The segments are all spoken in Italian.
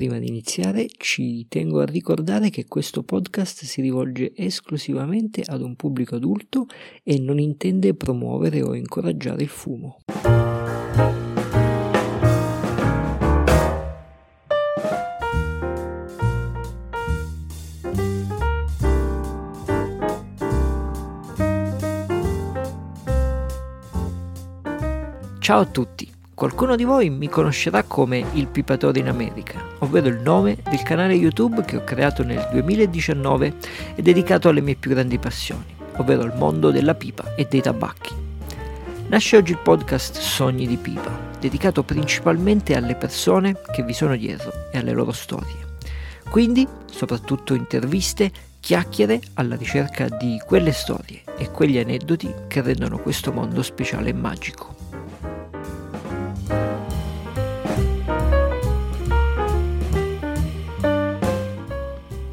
prima di iniziare ci tengo a ricordare che questo podcast si rivolge esclusivamente ad un pubblico adulto e non intende promuovere o incoraggiare il fumo. Ciao a tutti! Qualcuno di voi mi conoscerà come il Pipatore in America, ovvero il nome del canale YouTube che ho creato nel 2019 e dedicato alle mie più grandi passioni, ovvero il mondo della pipa e dei tabacchi. Nasce oggi il podcast Sogni di Pipa, dedicato principalmente alle persone che vi sono dietro e alle loro storie. Quindi, soprattutto interviste, chiacchiere alla ricerca di quelle storie e quegli aneddoti che rendono questo mondo speciale e magico.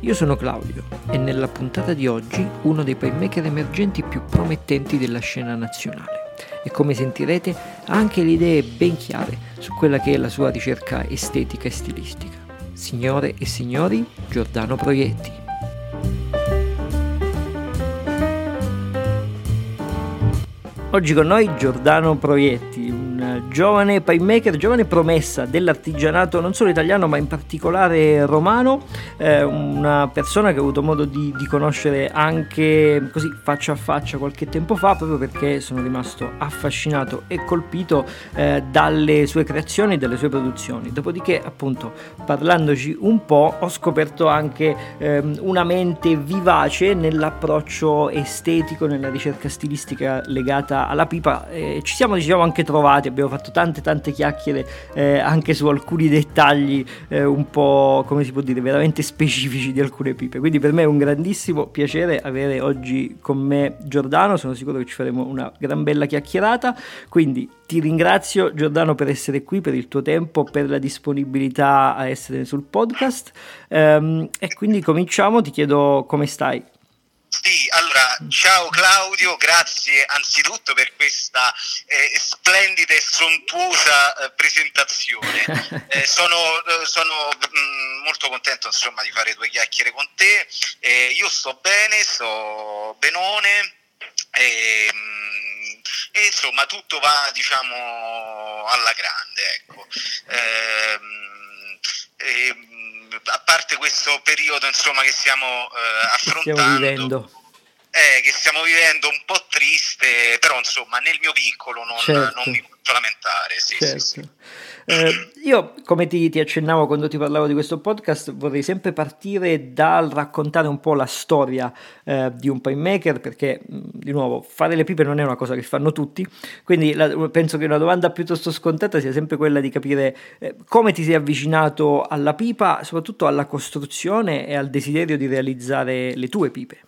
Io sono Claudio e nella puntata di oggi uno dei playmaker emergenti più promettenti della scena nazionale e come sentirete ha anche le idee ben chiare su quella che è la sua ricerca estetica e stilistica. Signore e signori, Giordano Proietti. Oggi con noi Giordano Proietti, giovane playmaker, giovane promessa dell'artigianato non solo italiano ma in particolare romano, eh, una persona che ho avuto modo di, di, conoscere anche così faccia a faccia qualche tempo fa proprio perché sono rimasto affascinato e colpito eh, dalle sue creazioni e dalle sue produzioni. Dopodiché appunto parlandoci un po' ho scoperto anche eh, una mente vivace nell'approccio estetico, nella ricerca stilistica legata alla pipa. ci siamo diciamo anche trovati, abbiamo fatto tante tante chiacchiere eh, anche su alcuni dettagli eh, un po' come si può dire veramente specifici di alcune pipe. Quindi per me è un grandissimo piacere avere oggi con me Giordano. Sono sicuro che ci faremo una gran bella chiacchierata. Quindi ti ringrazio Giordano per essere qui per il tuo tempo per la disponibilità a essere sul podcast. Um, e quindi cominciamo. Ti chiedo come stai ciao Claudio, grazie anzitutto per questa eh, splendida e sontuosa eh, presentazione. Eh, sono, eh, sono mh, mm, molto contento insomma, di fare due chiacchiere con te. Eh, io sto bene, sto benone. E, mm, e, insomma tutto va diciamo alla grande ecco. Ehm, e, a parte questo periodo insomma, che stiamo eh, affrontando, stiamo vivendo. Eh, che stiamo vivendo un po' triste, però insomma nel mio piccolo non, certo. non mi posso lamentare. Sì, certo. sì, sì. Eh, io, come ti, ti, accennavo quando ti parlavo di questo podcast, vorrei sempre partire dal raccontare un po' la storia eh, di un playmaker, perché di nuovo fare le pipe non è una cosa che fanno tutti, quindi la, penso che una domanda piuttosto scontata sia sempre quella di capire eh, come ti sei avvicinato alla pipa, soprattutto alla costruzione e al desiderio di realizzare le tue pipe.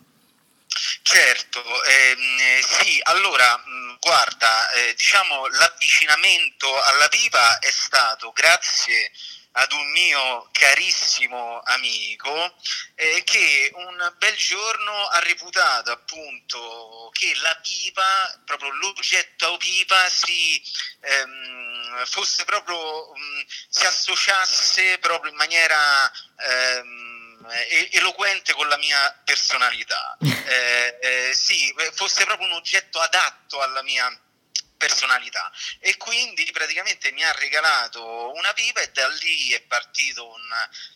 Certo, ehm, sì, allora guarda, eh, diciamo l'avvicinamento alla pipa è stato grazie ad un mio carissimo amico eh, che un bel giorno ha reputato appunto che la pipa, proprio l'oggetto pipa si ehm, proprio mh, mm, si associasse proprio in maniera ehm, eloquente con la mia personalità. Eh, eh, sì, fosse proprio un oggetto adatto alla mia personalità e quindi praticamente mi ha regalato una pipa e da lì è partito un,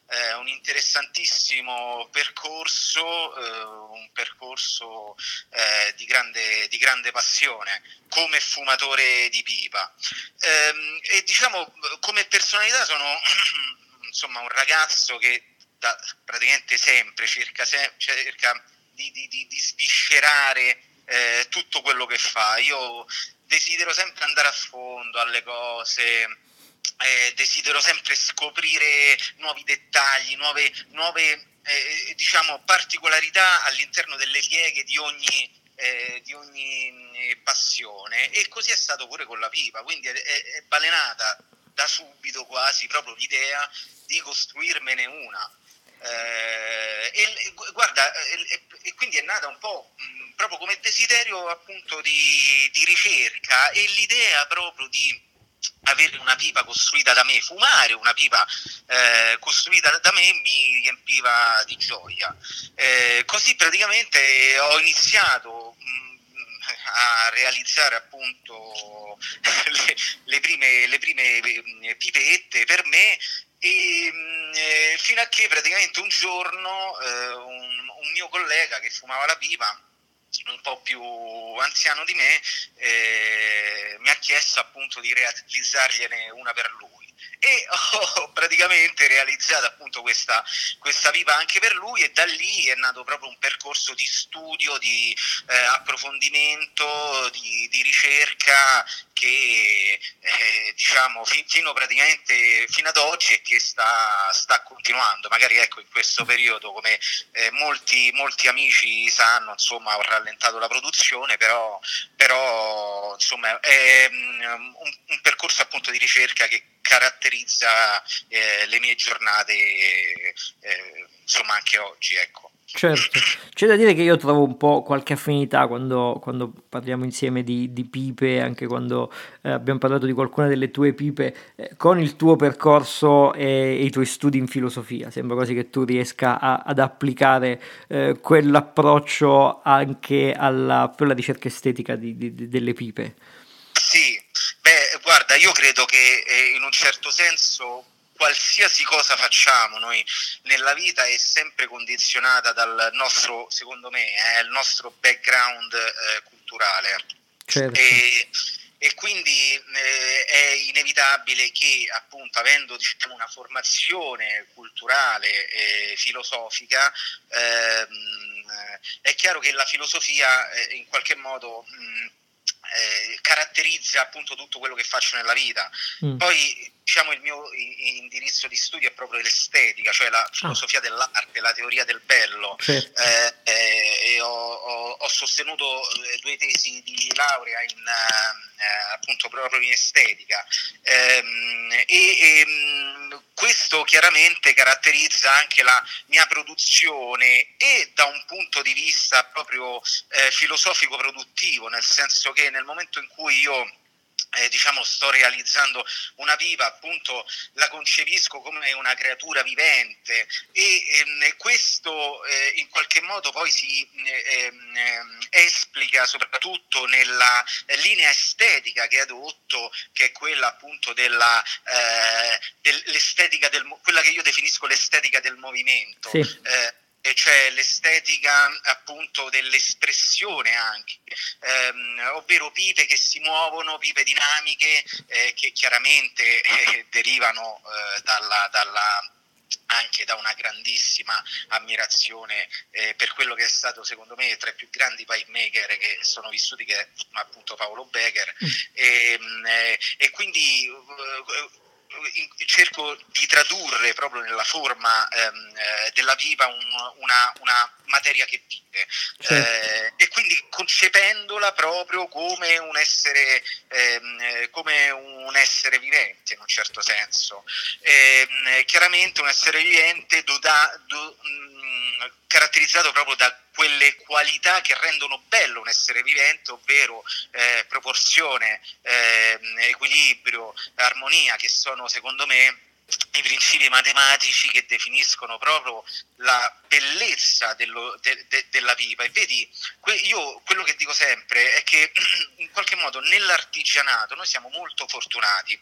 eh, un interessantissimo percorso, eh, un percorso eh, di, grande, di, grande, passione come fumatore di pipa. Ehm, e diciamo come personalità sono insomma un ragazzo che da, praticamente sempre cerca, cerca di, di, di, di, sviscerare eh, tutto quello che fa. Io desidero sempre andare a fondo alle cose. Eh, desidero sempre scoprire nuovi dettagli, nuove, nuove eh, diciamo, particolarità all'interno delle pieghe di ogni, eh, di ogni mm, passione e così è stato pure con la pipa, quindi è, è balenata da subito quasi proprio l'idea di costruirmene una. Eh, e, guarda, e, e, quindi è nata un po' mh, proprio come desiderio appunto di, di ricerca e l'idea proprio di avere una pipa costruita da me, fumare una pipa eh, costruita da me mi riempiva di gioia. Eh, così praticamente ho iniziato mm, a realizzare appunto le, le, prime, le prime eh, pipette per me e mm, eh, fino a che praticamente un giorno eh, un, un mio collega che fumava la pipa un po' più anziano di me, eh, mi ha chiesto appunto di realizzargliene una per lui. E ho praticamente realizzato appunto questa, questa pipa anche per lui e da lì è nato proprio un percorso di studio, di eh, approfondimento, di, di, ricerca che eh, diciamo fi, fino praticamente fino ad oggi e che sta, sta, continuando. Magari ecco in questo periodo come eh, molti, molti amici sanno insomma ho rallentato la produzione però, però insomma è um, un, un percorso appunto di ricerca che caratterizza eh, le mie giornate, eh, insomma anche oggi. Ecco. Certo, c'è da dire che io trovo un po' qualche affinità quando, quando parliamo insieme di, di, pipe, anche quando eh, abbiamo parlato di qualcuna delle tue pipe, eh, con il tuo percorso e, e, i tuoi studi in filosofia. Sembra quasi che tu riesca a, ad applicare eh, quell'approccio anche alla, alla ricerca estetica di, di, delle pipe. Sì, beh, guarda, io credo che eh, in un certo senso qualsiasi cosa facciamo noi nella vita è sempre condizionata dal nostro, secondo me, eh, il nostro background eh, culturale. Certo. E, e quindi eh, è inevitabile che appunto avendo diciamo, una formazione culturale e filosofica ehm, è chiaro che la filosofia eh, in qualche modo mh, eh, caratterizza appunto tutto quello che faccio nella vita. Mm. Poi diciamo il mio indirizzo di studio è proprio l'estetica, cioè la filosofia ah. dell'arte, la teoria del bello. Certo. Eh, eh, ho, ho, ho, sostenuto eh, due tesi di laurea in, eh, appunto proprio in estetica ehm, e, e, ehm, questo chiaramente caratterizza anche la mia produzione e da un punto di vista proprio eh, filosofico produttivo, nel senso che nel momento in cui io eh, diciamo sto realizzando una pipa appunto la concepisco come una creatura vivente e ehm, questo eh, in qualche modo poi si ehm, ehm esplica soprattutto nella linea estetica che adotto che è quella appunto della eh, dell'estetica del quella che io definisco l'estetica del movimento sì. E cioè l'estetica appunto dell'espressione anche, ehm, ovvero pipe che si muovono, pipe dinamiche eh, che chiaramente eh, derivano eh, dalla, dalla anche da una grandissima ammirazione eh, per quello che è stato secondo me tra i più grandi pipe maker che sono vissuti che è appunto Paolo Becker mm. e, ehm, eh, e, quindi eh, cerco di tradurre proprio nella forma ehm, eh, della pipa un, una, una, materia che vive certo. eh, e quindi concependola proprio come un essere ehm, come un essere vivente in un certo senso ehm, chiaramente un essere vivente doda, do, mh, caratterizzato proprio da quelle qualità che rendono bello un essere vivente, ovvero eh, proporzione, eh, equilibrio, armonia, che sono secondo me i principi matematici che definiscono proprio la bellezza dello, de, de, della pipa. E vedi, que, io quello che dico sempre è che in qualche modo nell'artigianato noi siamo molto fortunati.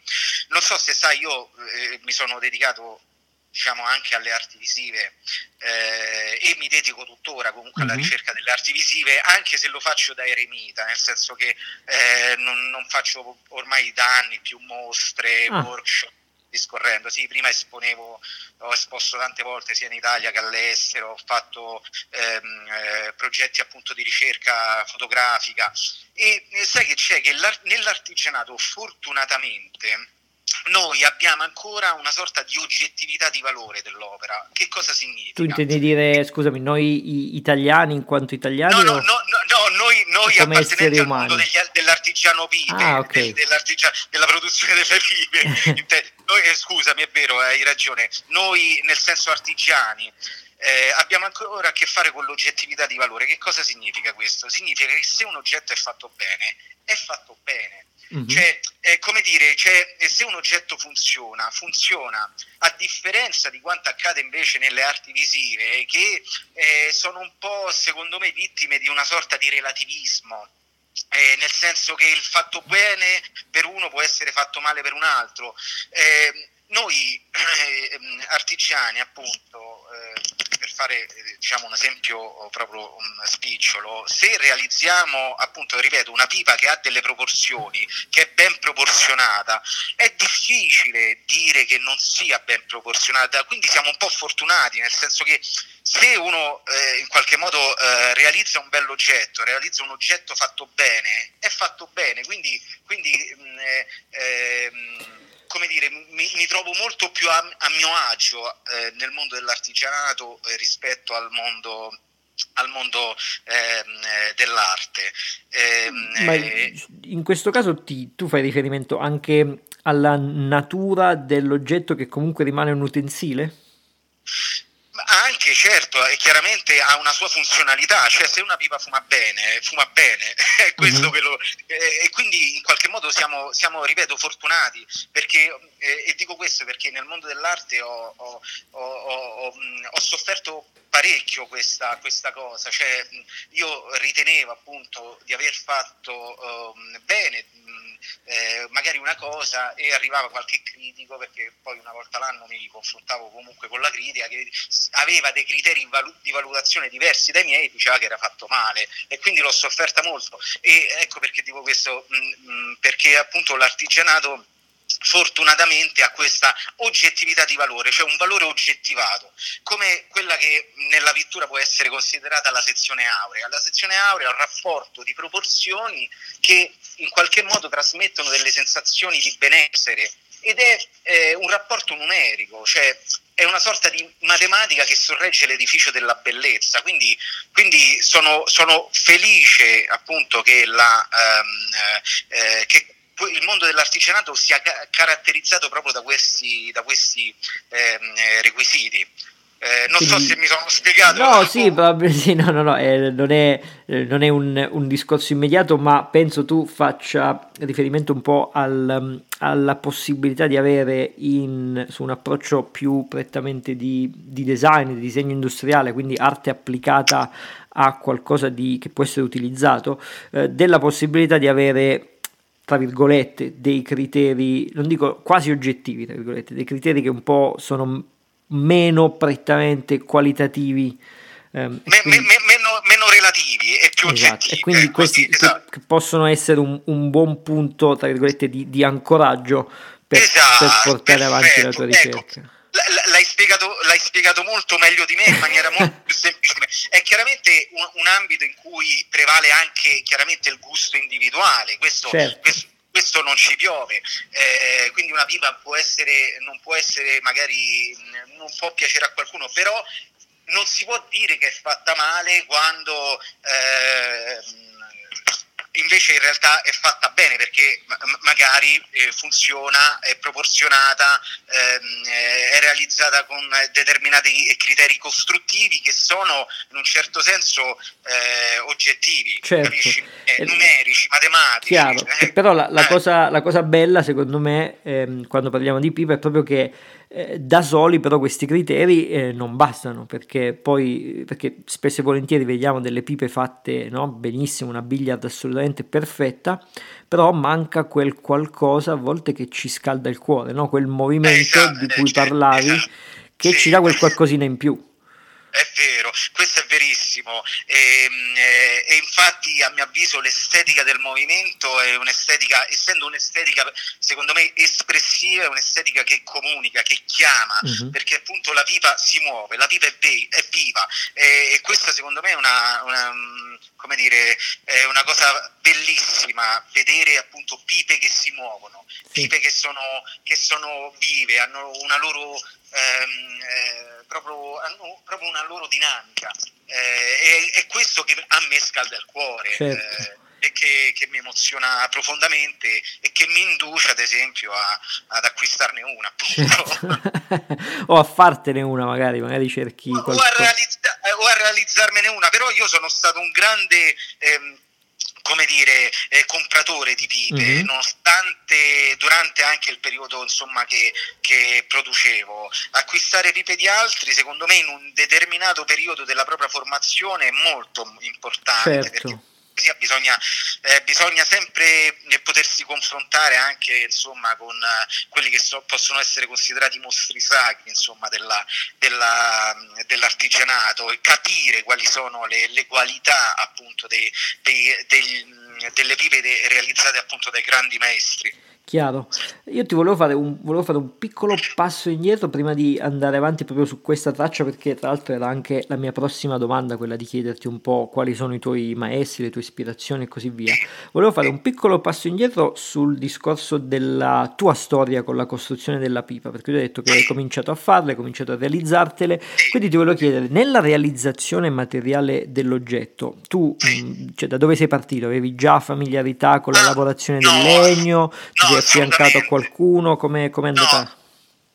Non so se sai, io eh, mi sono dedicato diciamo anche alle arti visive eh, e mi dedico tuttora comunque alla mhm. ricerca delle arti visive anche se lo faccio da eremita nel senso che eh, non, non, faccio ormai da anni più mostre, ah. workshop discorrendo. Sì, prima esponevo, ho esposto tante volte sia in Italia che all'estero, ho fatto ehm, eh, progetti appunto di ricerca fotografica e sai che c'è che nell'artigianato fortunatamente noi abbiamo ancora una sorta di oggettività di valore dell'opera. Che cosa significa? Tu intendi dire, scusami, noi italiani in quanto italiani? No, no, no, no, noi, noi appartenenti al mondo degli, dell'artigiano pipe, ah, okay. del, della produzione delle pipe. noi, eh, scusami, è vero, hai ragione. Noi nel senso artigiani. Eh, abbiamo ancora a che fare con l'oggettività di valore. Che cosa significa questo? Significa che se un oggetto è fatto bene, è fatto bene Mm-hmm. Cioè, è come dire, cioè, se un oggetto funziona, funziona a differenza di quanto accade invece nelle arti visive, che eh, sono un po', secondo me, vittime di una sorta di relativismo. Eh, nel senso che il fatto bene per uno può essere fatto male per un altro. Eh, noi eh, artigiani, appunto, eh, per fare diciamo, un esempio proprio un spicciolo, se realizziamo, appunto, ripeto, una pipa che ha delle proporzioni, che è ben proporzionata, è difficile dire che non sia ben proporzionata, quindi siamo un po' fortunati, nel senso che se uno eh, in qualche modo eh, realizza un bell'oggetto, realizza un oggetto fatto bene, è fatto bene, quindi, quindi mh, mm, eh, ehm, come dire, mi, mi, trovo molto più a, a mio agio eh, nel mondo dell'artigianato eh, rispetto al mondo al mondo ehm, eh, dell'arte. Eh, Ma in questo caso ti, tu fai riferimento anche alla natura dell'oggetto che comunque rimane un utensile? Anche certo, e chiaramente ha una sua funzionalità, cioè se una pipa fuma bene, fuma bene, è questo mm-hmm. che lo, eh, e quindi in qualche modo siamo, siamo ripeto, fortunati, perché, eh, e dico questo perché nel mondo dell'arte ho, ho, ho, ho sofferto parecchio questa, questa, cosa, cioè io ritenevo appunto di aver fatto um, bene eh, magari una cosa e arrivava qualche critico perché poi una volta l'anno mi confrontavo comunque con la critica che aveva dei criteri di valutazione diversi dai miei e diceva che era fatto male e quindi l'ho sofferta molto. E ecco perché dico questo mh, mh, perché appunto l'artigianato fortunatamente ha questa oggettività di valore, cioè un valore oggettivato, come quella che nella pittura può essere considerata la sezione aurea. La sezione aurea è un rapporto di proporzioni che in qualche modo trasmettono delle sensazioni di benessere ed è eh, un rapporto numerico, cioè è una sorta di matematica che sorregge l'edificio della bellezza, quindi, quindi sono, sono, felice appunto che, la, ehm, eh, che il mondo dell'artigianato sia ca- caratterizzato proprio da questi, da questi ehm, requisiti. Eh, non Quindi, so se mi sono spiegato. No, sì, proprio, sì, no, no, no eh, non è, eh, non è un, un, discorso immediato, ma penso tu faccia riferimento un po' al, alla possibilità di avere in, su un approccio più prettamente di, di, design, di disegno industriale, quindi arte applicata a qualcosa di, che può essere utilizzato, eh, della possibilità di avere tra virgolette, dei criteri, non dico quasi oggettivi, tra virgolette, dei criteri che un po' sono meno prettamente qualitativi. Ehm, me, quindi, me, meno, meno, relativi e più esatto, oggettivi. E quindi eh, questi così, esatto. possono essere un, un, buon punto, tra virgolette, di, di ancoraggio per, esatto, per portare perfetto. avanti la tua ecco, ricerca. Ecco l'hai spiegato, l'hai spiegato, molto meglio di me in maniera molto più semplice. È chiaramente un, un, ambito in cui prevale anche chiaramente il gusto individuale, questo, certo. questo, questo non ci piove, eh, quindi una pipa può essere, non può essere magari, non può piacere a qualcuno, però non si può dire che è fatta male quando... Eh, invece in realtà è fatta bene perché magari eh, funziona, è proporzionata, ehm, è realizzata con determinati criteri costruttivi che sono in un certo senso eh, oggettivi, certo. eh, numerici, matematici. Chiaro. Eh. Però la, la, eh. cosa, la, cosa, bella secondo me ehm, quando parliamo di pipa è proprio che eh, da soli però questi criteri eh, non bastano perché poi perché spesso e volentieri vediamo delle pipe fatte no, benissimo, una billiard assolutamente perfetta, però manca quel qualcosa a volte che ci scalda il cuore, no? quel movimento esatto, di cui esatto, parlavi esatto. che ci dà quel qualcosina in più. È vero, questo è verissimo e, ehm, eh, e, infatti a mio avviso l'estetica del movimento è un'estetica, essendo un'estetica secondo me espressiva, è un'estetica che comunica, che chiama, uh-huh. perché appunto la pipa si muove, la pipa è, ve- è viva e, e, questa secondo me è una, una, come dire, è una cosa bellissima, vedere appunto pipe che si muovono, sì. pipe che sono, che sono vive, hanno una loro ehm, eh, proprio, hanno proprio una loro dinamica eh, è, è, questo che a me scalda il cuore certo. eh, e che, che, mi emoziona profondamente e che mi induce ad esempio a, ad acquistarne una certo. o a fartene una magari magari cerchi o, o, a realizza- o, a realizzarmene una però io sono stato un grande ehm, come dire, eh, compratore di pipe, mm-hmm. nonostante durante anche il periodo insomma, che, che, producevo. Acquistare pipe di altri, secondo me, in un determinato periodo della propria formazione è molto importante. Certo bisogna, eh, bisogna sempre eh, potersi confrontare anche insomma, con eh, quelli che so, possono essere considerati mostri sacri insomma, della, della, dell'artigianato e capire quali sono le, le qualità appunto dei, dei, dei, delle pipe realizzate appunto dai grandi maestri. Chiaro. Io ti volevo fare, un, volevo fare un piccolo passo indietro prima di andare avanti proprio su questa traccia, perché tra l'altro era anche la mia prossima domanda, quella di chiederti un po' quali sono i tuoi maestri, le tue ispirazioni e così via. Volevo fare un piccolo passo indietro sul discorso della tua storia con la costruzione della pipa, perché tu hai detto che hai cominciato a farle, hai cominciato a realizzartele, quindi ti volevo chiedere, nella realizzazione materiale dell'oggetto, tu cioè, da dove sei partito? Avevi già familiarità con la lavorazione del legno? No, ti è affiancato a qualcuno? Come è andata? No.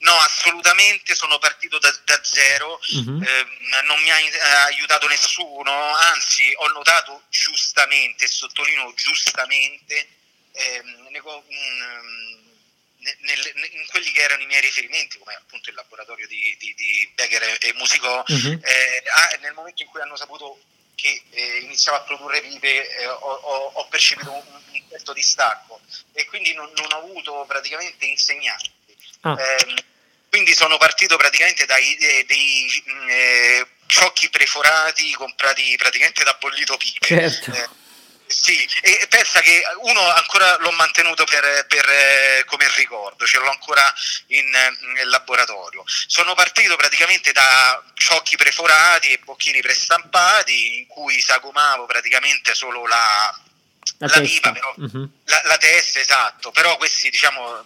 No, assolutamente, sono partito da, da zero, uh-huh. eh, non mi ha eh, aiutato nessuno, anzi ho notato giustamente, sottolineo giustamente, eh, ne, mh, nel, in quelli che erano i miei riferimenti, come appunto il laboratorio di, di, di Becker e, e Musicò, uh-huh. nel momento in cui hanno saputo che eh, iniziava a produrre pipe eh, ho, ho, percepito un, un certo distacco e quindi non, non ho avuto praticamente insegnanti. Ah. Eh, quindi sono partito praticamente dai eh, dei, mm, eh, ciocchi preforati comprati praticamente da Bollito Pipe. Certo eh, sì, e pensa che uno ancora l'ho mantenuto per, per, eh, come ricordo, ce l'ho ancora in, in, laboratorio. Sono partito praticamente da ciocchi preforati e bocchini prestampati in cui sagomavo praticamente solo la, la, la pipa, però, uh-huh. la, la testa, esatto, però questi diciamo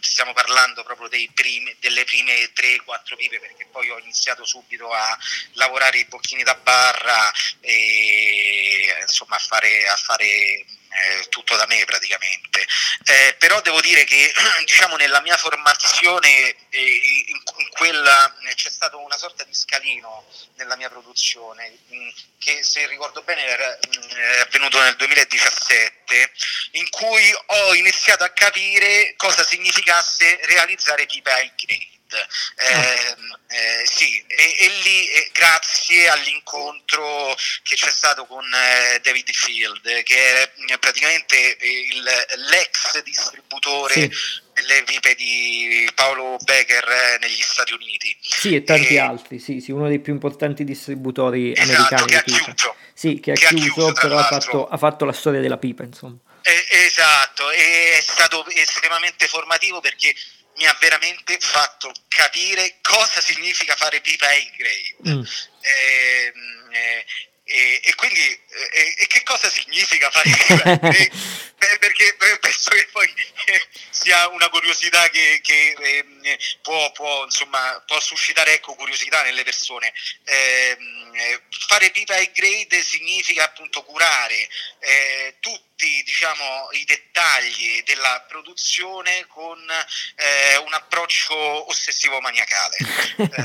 stiamo parlando proprio primi, delle prime 3-4 pipe perché poi ho iniziato subito a lavorare i bocchini da barra e insomma a fare, a fare eh, tutto da me praticamente. Eh, però devo dire che diciamo nella mia formazione eh, in, in quella c'è stato una sorta di scalino nella mia produzione mh, mm, che se ricordo bene era, mh, mm, è avvenuto nel 2017 in cui ho iniziato a capire cosa significasse realizzare pipe high grade eh, eh, sì, e, e lì eh, grazie all'incontro che c'è stato con eh, David Field, che è eh, praticamente il, l'ex distributore sì. delle vipe di Paolo Becker negli Stati Uniti. Sì, e tanti e, altri, sì, sì, uno dei più importanti distributori esatto, americani. Che ha chiuso. Sì, che, che ha chiuso, chiuso però ha fatto, ha fatto la storia della pipa, insomma. esatto, è stato estremamente formativo perché mi ha veramente fatto capire cosa significa fare pipa A grade. Mm. Eh, eh, e, e, quindi e, e, che cosa significa fare pipa grade? perché penso che poi sia una curiosità che, che eh, può, può, insomma, può, suscitare ecco, curiosità nelle persone. Ehm, eh, fare pipa high grade significa appunto curare eh, tutti diciamo, i dettagli della produzione con eh, un approccio ossessivo maniacale.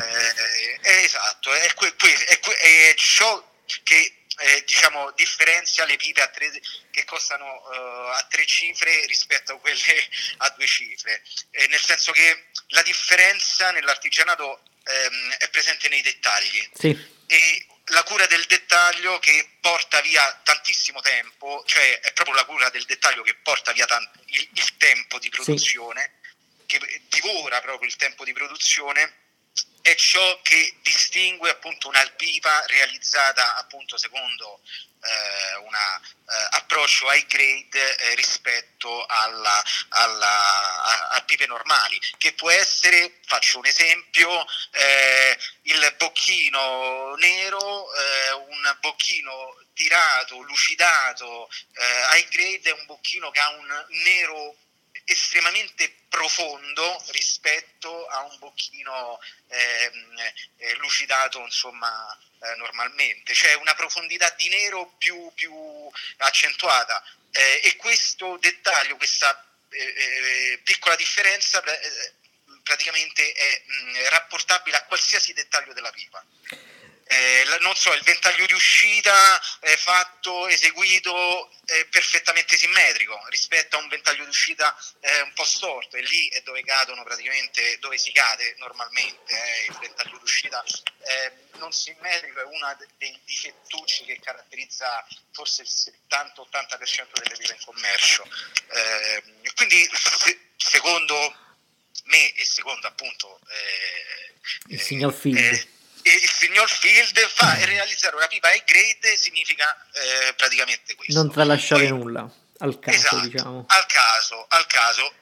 Eh, esatto, è, que- è, que- è ciò che eh, diciamo, differenzia le pipe tre, che costano uh, a tre cifre rispetto a quelle a due cifre, eh, nel senso che la differenza nell'artigianato ehm, è presente nei dettagli. Sì. E la cura del dettaglio che porta via tantissimo tempo, cioè è proprio la cura del dettaglio che porta via tant- il, il, tempo di produzione, sì. che divora proprio il tempo di produzione è ciò che distingue appunto un'alpipa realizzata appunto secondo eh, un eh, approccio high grade eh, rispetto alla, alla, a, a, pipe normali, che può essere, faccio un esempio, eh, il bocchino nero, eh, un bocchino tirato, lucidato, eh, high grade è un bocchino che ha un nero estremamente profondo rispetto a un bocchino ehm, eh, lucidato insomma eh, normalmente, cioè una profondità di nero più, più accentuata eh, e questo dettaglio, questa eh, eh, piccola differenza eh, praticamente è mh, rapportabile a qualsiasi dettaglio della pipa. Eh, non so, il ventaglio di uscita è fatto, eseguito è perfettamente simmetrico rispetto a un ventaglio di uscita eh, un po' storto. E lì è dove cadono praticamente, dove si cade normalmente, eh, il ventaglio di uscita. Eh, non simmetrico è uno dei difettucci che caratterizza forse il 70-80% delle pipe in commercio. Eh, quindi se, secondo me e secondo appunto eh, il signor Field il signor Field fa realizzare una pipa high grade significa eh, praticamente questo. Non tralasciare Poi, nulla, al caso esatto, diciamo. Al caso, al caso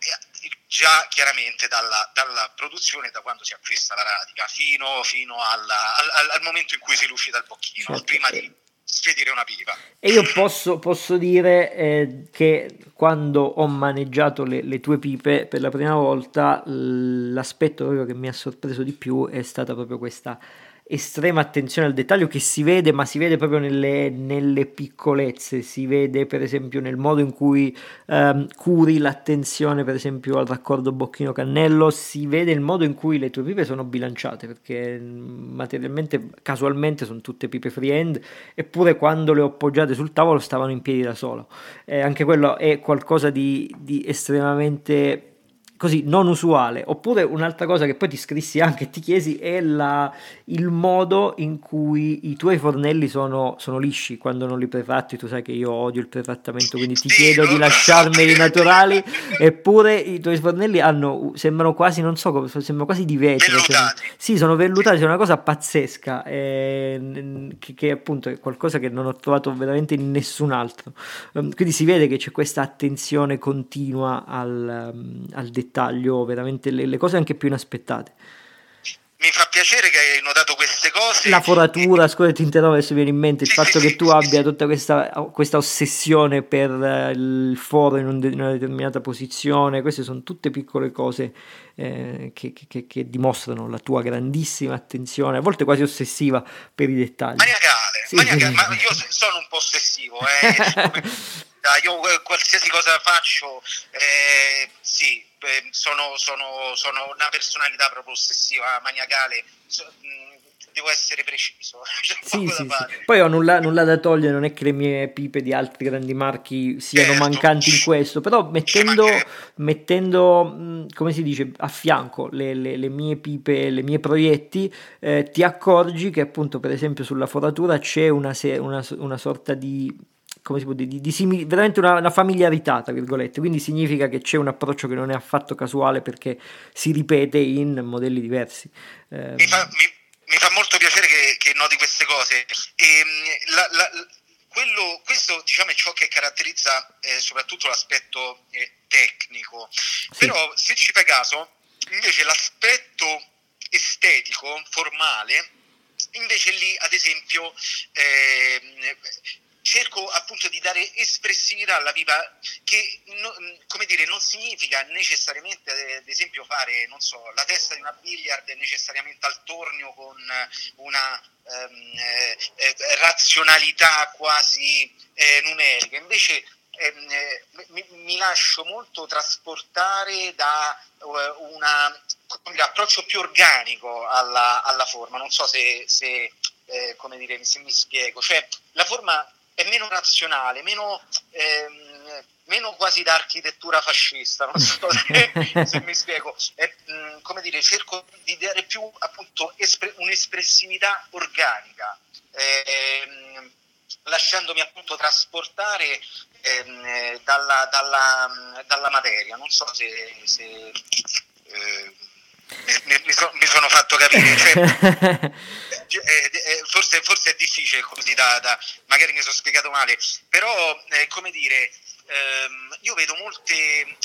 già chiaramente dalla, dalla, produzione, da quando si acquista la radica, fino, fino alla, al, al, momento in cui si lucida il bocchino, certo. prima di spedire una pipa. E io posso, posso dire eh, che quando ho maneggiato le, le, tue pipe per la prima volta, l'aspetto proprio che mi ha sorpreso di più è stata proprio questa estrema attenzione al dettaglio che si vede, ma si vede proprio nelle, nelle piccolezze, si vede per esempio nel modo in cui um, curi l'attenzione per esempio al raccordo bocchino-cannello, si vede il modo in cui le tue pipe sono bilanciate, perché mm, materialmente, casualmente sono tutte pipe freehand, eppure quando le ho appoggiate sul tavolo stavano in piedi da solo. Eh, anche quello è qualcosa di, di estremamente così non usuale. Oppure un'altra cosa che poi ti scrissi anche e ti chiesi è la, il modo in cui i tuoi fornelli sono, sono, lisci quando non li prefatti. Tu sai che io odio il prefattamento, quindi ti chiedo di lasciarmeli naturali. Eppure i tuoi fornelli hanno, sembrano quasi, non so come, sembrano quasi di vetro. Cioè, sì, sono vellutati, è una cosa pazzesca. Eh, che, che, appunto è qualcosa che non ho trovato veramente in nessun altro. Um, quindi si vede che c'è questa attenzione continua al, um, al dettaglio dettaglio, veramente le, le cose anche più inaspettate mi fa piacere che hai notato queste cose. La foratura, scusa ti interrompo, adesso viene in mente il sì, fatto sì, che sì, tu abbia tutta questa, questa, ossessione per eh, il foro in, una determinata posizione, queste sono tutte piccole cose eh, che, che, che, dimostrano la tua grandissima attenzione, a volte quasi ossessiva per i dettagli. Maniacale, maniacale ma io sono un po' ossessivo, eh. io eh, qualsiasi cosa faccio, eh, sì, sono, sono, sono, una personalità proprio ossessiva, maniacale. So, devo essere preciso. Sì, sì, sì. Poi ho nulla, nulla, da togliere, non è che le mie pipe di altri grandi marchi siano certo. mancanti in questo, però mettendo, mettendo, come si dice, a fianco le, le, le mie pipe, le mie proietti, eh, ti accorgi che appunto per esempio sulla foratura c'è una, una, una sorta di come si può dire, di, di simili, veramente una, una, familiarità, tra virgolette, quindi significa che c'è un approccio che non è affatto casuale perché si ripete in modelli diversi. Eh, mi, fa, mi, mi, fa, molto piacere che, che noti queste cose. E, ehm, la, la, quello, questo diciamo, è ciò che caratterizza eh, soprattutto l'aspetto eh, tecnico, sì. però se ci fai caso, invece l'aspetto estetico, formale, invece lì ad esempio eh, cerco appunto di dare espressività alla pipa che no, come dire non significa necessariamente ad esempio fare non so la testa di una billiard necessariamente al tornio con una ehm, eh, eh, razionalità quasi eh, numerica. Invece ehm, eh, mi, mi, lascio molto trasportare da uh, un approccio più organico alla, alla, forma. Non so se, se eh, come dire se mi spiego. Cioè la forma è meno razionale, meno, ehm, meno quasi da architettura fascista, non so se, se mi spiego. È, mh, come dire, cerco di dare più appunto espre- un'espressività organica, ehm, lasciandomi appunto trasportare ehm, dalla, dalla, dalla, materia. Non so se... se eh, mi, mi, so, mi, sono fatto capire. Cioè, eh, eh, forse, forse, è difficile così da, da, magari mi sono spiegato male, però eh, come dire, ehm, io vedo molte,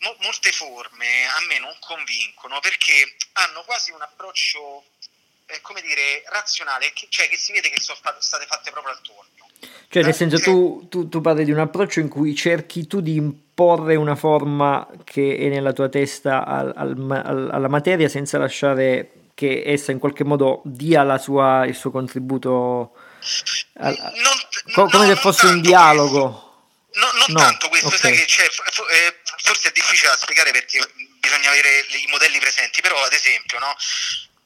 mo, molte forme, a me non convincono perché hanno quasi un approccio, eh, come dire, razionale, che, cioè che si vede che sono state fatte proprio al torno. Cioè, nel senso, tu, tu, tu, parli di un approccio in cui cerchi tu di imporre una forma che è nella tua testa al, al, alla materia senza lasciare che essa in qualche modo dia sua, il suo contributo al, non, come no, se fosse un dialogo. No, non no, tanto questo, okay. che eh, forse è difficile da spiegare perché bisogna avere i modelli presenti, però ad esempio, no?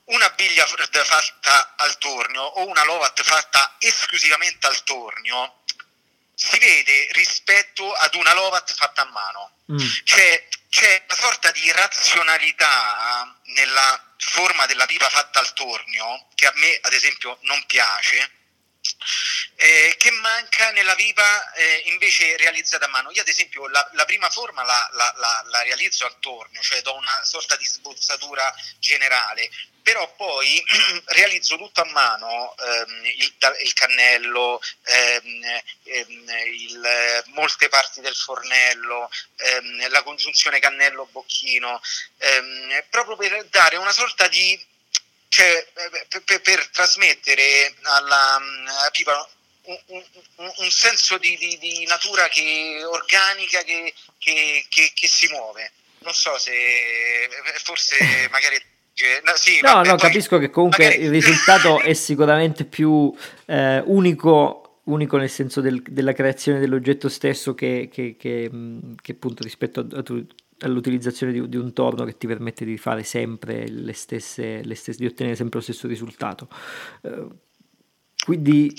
una billiard fatta al tornio o una lovat fatta esclusivamente al tornio si vede rispetto ad una lovat fatta a mano. Mm. C'è, c'è, una sorta di razionalità nella forma della pipa fatta al tornio che a me ad esempio non piace eh, che manca nella pipa eh, invece realizzata a mano. Io ad esempio la, la prima forma la, la, la, realizzo al tornio, cioè do una sorta di sbozzatura generale, però poi realizzo tutto a mano, ehm, il, il, cannello, ehm, ehm, il, molte parti del fornello, ehm, la congiunzione cannello-bocchino, ehm, proprio per dare una sorta di cioè, per, per, per, trasmettere alla, alla pipa un, un, un, senso di, di, di, natura che, organica che, che, che, si muove. Non so se forse magari no, sì, no, vabbè, no capisco che comunque magari... il risultato è sicuramente più eh, unico, unico nel senso del, della creazione dell'oggetto stesso che, che, che, che appunto rispetto a, a, all'utilizzazione di, di, un torno che ti permette di fare sempre le stesse, le stesse di ottenere sempre lo stesso risultato. Uh, quindi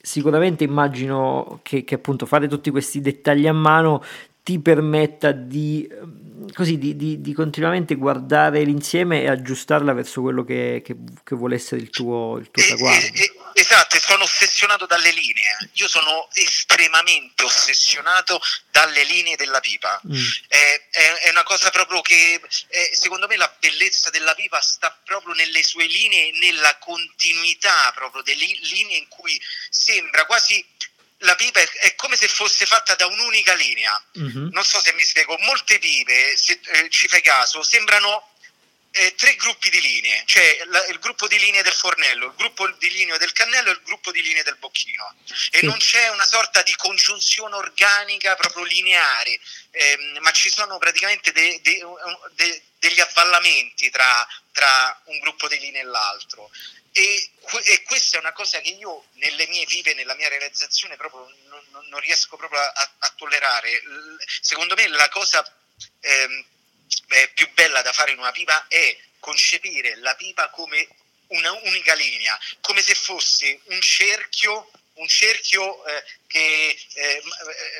sicuramente immagino che, che, appunto fare tutti questi dettagli a mano ti permetta di, così, di, di, di continuamente guardare l'insieme e aggiustarla verso quello che, che, che vuole essere il tuo, il tuo traguardo. esatto, sono ossessionato dalle linee. Io sono estremamente ossessionato dalle linee della pipa. Mm. È, è, è, una cosa proprio che è, secondo me la bellezza della pipa sta proprio nelle sue linee, nella continuità proprio delle linee in cui sembra quasi la pipa è, è, come se fosse fatta da un'unica linea. Mm-hmm. Non so se mi spiego, molte pipe, se eh, ci fai caso, sembrano eh, tre gruppi di linee, cioè la, il gruppo di linee del fornello, il gruppo di linee del cannello e il gruppo di linee del bocchino. E non c'è una sorta di congiunzione organica proprio lineare, ehm, ma ci sono praticamente de, de, de, degli avvallamenti tra, tra un gruppo di linee e l'altro. E, e, questa è una cosa che io nelle mie vive, nella mia realizzazione proprio non, non riesco proprio a, a, tollerare. Secondo me la cosa eh, più bella da fare in una pipa è concepire la pipa come una unica linea, come se fosse un cerchio un cerchio eh, che eh,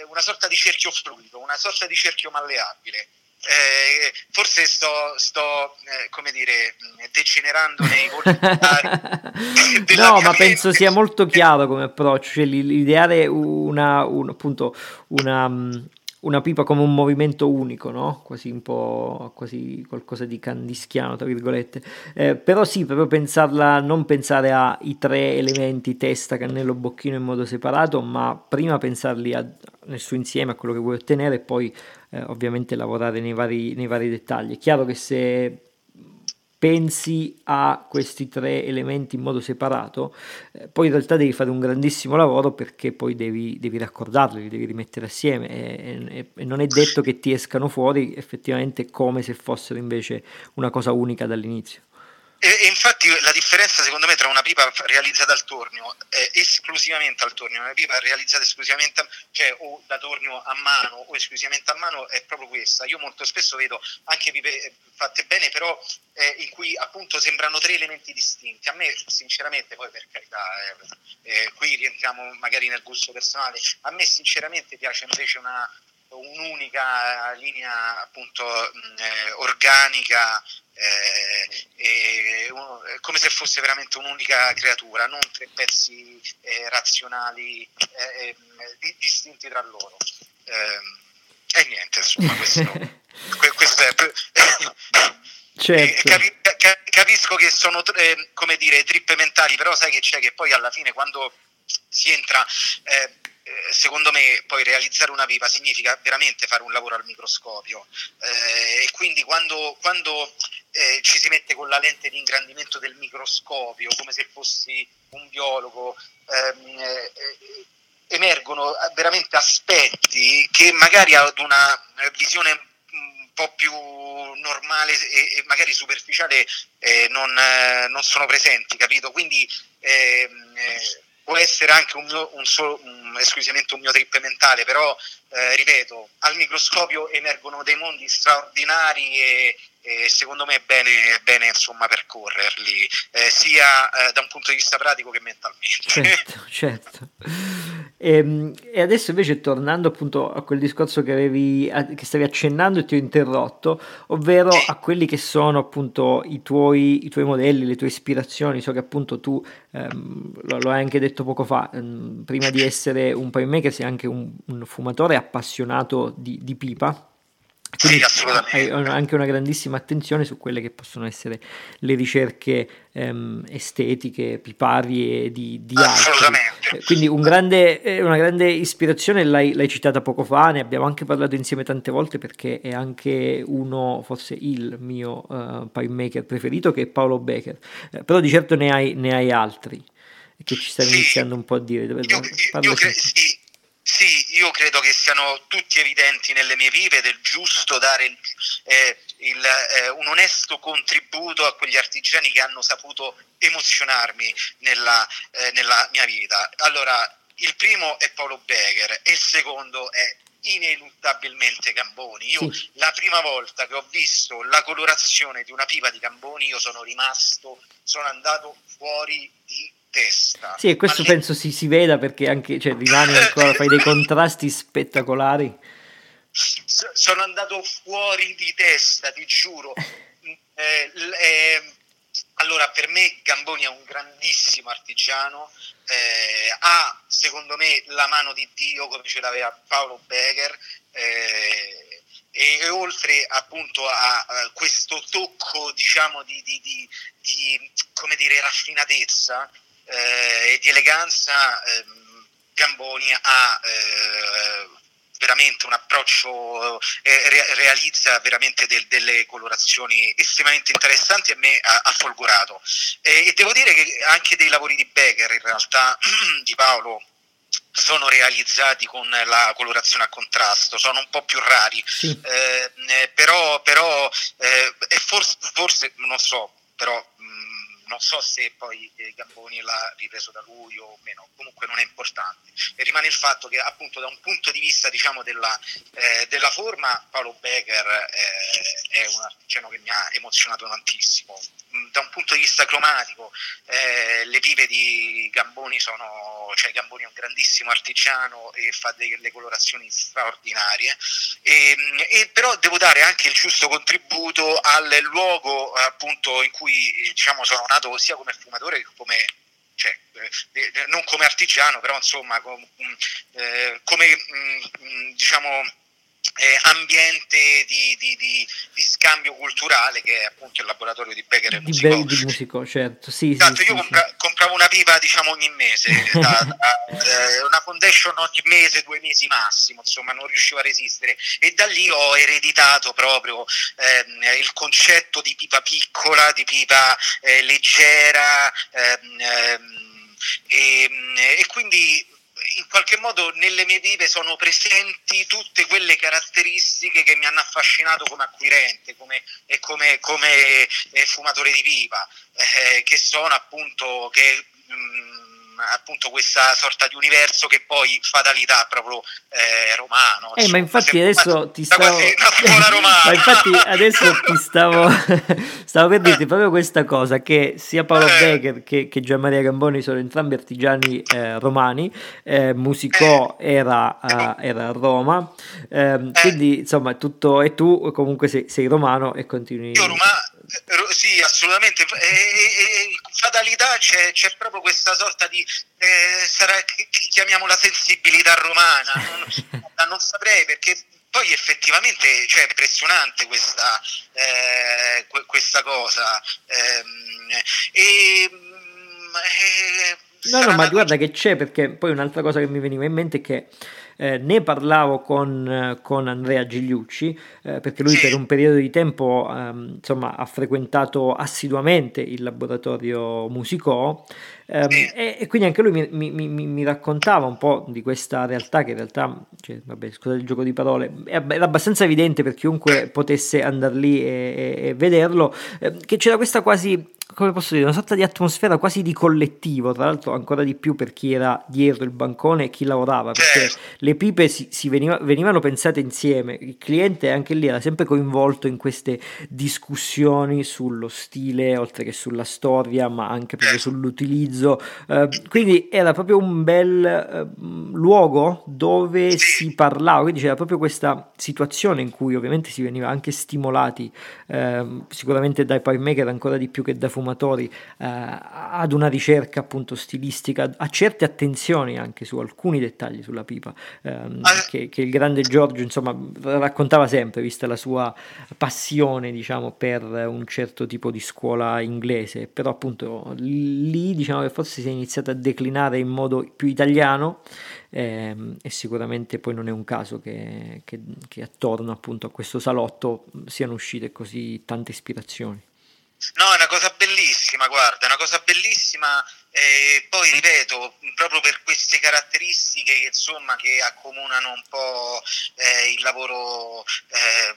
una sorta di cerchio fluido, una sorta di cerchio malleabile eh, forse sto, sto eh, come dire, degenerando nei volontari. no, ma penso sia molto chiaro come approccio, cioè l'ideare una, un, appunto, una, una pipa come un movimento unico, no? Quasi un po' quasi qualcosa di candischiano, tra virgolette. Eh, però sì, proprio pensarla, non pensare ai tre elementi, testa, cannello, bocchino in modo separato, ma prima pensarli a, nel suo insieme, a quello che vuoi ottenere e poi eh, ovviamente lavorare nei vari, nei vari dettagli. È chiaro che se pensi a questi tre elementi in modo separato, eh, poi in realtà devi fare un grandissimo lavoro perché poi devi, devi raccordarli, li devi rimettere assieme e, e, e, non è detto che ti escano fuori effettivamente come se fossero invece una cosa unica dall'inizio. E, e, infatti la differenza secondo me tra una pipa realizzata al tornio, eh, esclusivamente al tornio, e una pipa realizzata esclusivamente a, cioè, o da tornio a mano o esclusivamente a mano è proprio questa. Io molto spesso vedo anche pipe eh, fatte bene, però eh, in cui appunto sembrano tre elementi distinti. A me sinceramente, poi per carità, eh, eh qui rientriamo magari nel gusto personale, a me sinceramente piace invece una, un'unica linea appunto mh, eh, organica eh, eh, come se fosse veramente un'unica creatura, non tre pezzi eh, razionali eh, ehm, di, distinti tra loro. E niente, insomma, questo, questo è... Certo. Capi, capisco che sono come dire trippe mentali, però sai che c'è che poi alla fine quando si entra eh, eh, secondo me poi realizzare una pipa significa veramente fare un lavoro al microscopio eh, e quindi quando, quando eh, ci si mette con la lente di ingrandimento del microscopio come se fossi un biologo ehm, eh, emergono veramente aspetti che magari ad una visione un po' più normale e, e magari superficiale eh, non, non, sono presenti capito? Quindi ehm, può essere anche un, mio, un solo, un, esclusivamente un mio trip mentale, però eh, ripeto, al microscopio emergono dei mondi straordinari e, e secondo me è bene, è bene insomma, percorrerli, eh, sia eh, da un punto di vista pratico che mentalmente. Certo, certo. E, ehm, e, adesso invece tornando appunto a quel discorso che, avevi, che stavi accennando e ti ho interrotto, ovvero a quelli che sono appunto i tuoi, i tuoi modelli, le tue ispirazioni, so che appunto tu ehm, lo, lo, hai anche detto poco fa, ehm, prima di essere un playmaker sei anche un, un fumatore appassionato di, di pipa quindi sì, assolutamente. Anche una grandissima attenzione su quelle che possono essere le ricerche ehm, estetiche, piparie di, di altri. Eh, quindi un grande, eh, una grande ispirazione l'hai, l'hai, citata poco fa, ne abbiamo anche parlato insieme tante volte perché è anche uno, forse il mio uh, maker preferito che è Paolo Becker, eh, però di certo ne hai, ne hai altri che ci stai sì, iniziando un po' a dire. Dove, io, io, io sì sì, io credo che siano tutti evidenti nelle mie vive ed è giusto dare il, eh, il, eh, un onesto contributo a quegli artigiani che hanno saputo emozionarmi nella, eh, nella mia vita. Allora, il primo è Paolo Becker e il secondo è ineluttabilmente Gamboni. Io sì. la prima volta che ho visto la colorazione di una pipa di Gamboni, io sono rimasto, sono andato fuori testa. Sì, e questo penso si, si veda perché anche, cioè, rimane ancora, fai dei contrasti spettacolari. Sono andato fuori di testa, ti giuro. Eh, eh, allora, per me Gamboni è un grandissimo artigiano, eh, ha secondo me la mano di Dio come ce l'aveva Paolo Becker eh, e, e, oltre appunto a, a, questo tocco diciamo di, di, di, di come dire raffinatezza eh, e di eleganza ehm, Gamboni ha eh, veramente un approccio, eh, re- realizza veramente del, delle colorazioni estremamente interessanti a me ha, ha folgorato. E, e, devo dire che anche dei lavori di Becker, in realtà, di Paolo, sono realizzati con la colorazione a contrasto, sono un po' più rari, sì. eh, però, però eh, forse, forse, non so, però non so se poi eh, Gamboni l'ha ripreso da lui o meno, comunque non è importante. E rimane il fatto che appunto da un punto di vista diciamo, della, eh, della, forma Paolo Becker eh, è un artigiano che mi ha emozionato tantissimo. Mm, da un punto di vista cromatico eh, le pipe di Gamboni sono, cioè Gamboni è un grandissimo artigiano e fa delle colorazioni straordinarie, e, mm, e però devo dare anche il giusto contributo al luogo appunto in cui diciamo sono nato sia come fumatore che come cioè, eh, eh, non come artigiano, però insomma com, mm, eh, come mh, mm, diciamo eh, ambiente di, di, di, di, scambio culturale che è appunto il laboratorio di Becker e Musico. Be- di musico certo. Sì, esatto, sì, io sì, compra- compravo una pipa diciamo ogni mese, da, da, eh, una foundation ogni mese, due mesi massimo, insomma non riuscivo a resistere e da lì ho ereditato proprio ehm, il concetto di pipa piccola, di pipa eh, leggera ehm, ehm e, e quindi in qualche modo nelle mie vive sono presenti tutte quelle caratteristiche che mi hanno affascinato come acquirente come, e come, come eh, fumatore di pipa, eh, che sono appunto che, mh, mm, appunto questa sorta di universo che poi fatalità proprio eh, romano. Eh, ma infatti adesso ti stavo... ma infatti adesso ti stavo... stavo per dirti proprio questa cosa, che sia Paolo eh. Becker che, che Gian Maria Gamboni sono entrambi artigiani eh, romani, eh, Musicò eh. era, era, a Roma, ehm, eh. quindi insomma tutto... E tu comunque sei, sei romano e continui... Io romano sì, assolutamente. E, e, e fatalità c'è, c'è, proprio questa sorta di eh, sarà, che, chiamiamola sensibilità romana. Non, non, saprei perché poi effettivamente cioè, è impressionante questa, eh, questa cosa. Ehm, e, mm, eh, no, no, ma guarda che c'è perché poi un'altra cosa che mi veniva in mente è che eh, ne parlavo con, con Andrea Gigliucci eh, perché lui per un periodo di tempo ehm, insomma, ha frequentato assiduamente il laboratorio Musicò ehm, e, e, quindi anche lui mi, mi, mi, mi, raccontava un po' di questa realtà che in realtà, cioè, vabbè, scusate il gioco di parole, era abbastanza evidente per chiunque potesse andare lì e, e, e vederlo, eh, che c'era questa quasi come posso dire, una sorta di atmosfera quasi di collettivo, tra l'altro ancora di più per chi era dietro il bancone e chi lavorava, perché certo. le pipe si, si veniva, venivano pensate insieme, il cliente anche lì era sempre coinvolto in queste discussioni sullo stile, oltre che sulla storia, ma anche proprio certo. sull'utilizzo, eh, quindi era proprio un bel eh, luogo dove si parlava, quindi c'era proprio questa situazione in cui ovviamente si veniva anche stimolati, eh, sicuramente dai pipe maker ancora di più che da fumatori eh, ad una ricerca appunto stilistica, a certe attenzioni anche su alcuni dettagli sulla pipa, ehm, ah. che, che, il grande Giorgio insomma raccontava sempre, vista la sua passione diciamo per un certo tipo di scuola inglese, però appunto lì diciamo che forse si è iniziato a declinare in modo più italiano ehm, e sicuramente poi non è un caso che, che, che attorno appunto a questo salotto siano uscite così tante ispirazioni. No, è una cosa bellissima, guarda, è una cosa bellissima e poi ripeto, proprio per queste caratteristiche insomma, che accomunano un po' eh, il lavoro eh,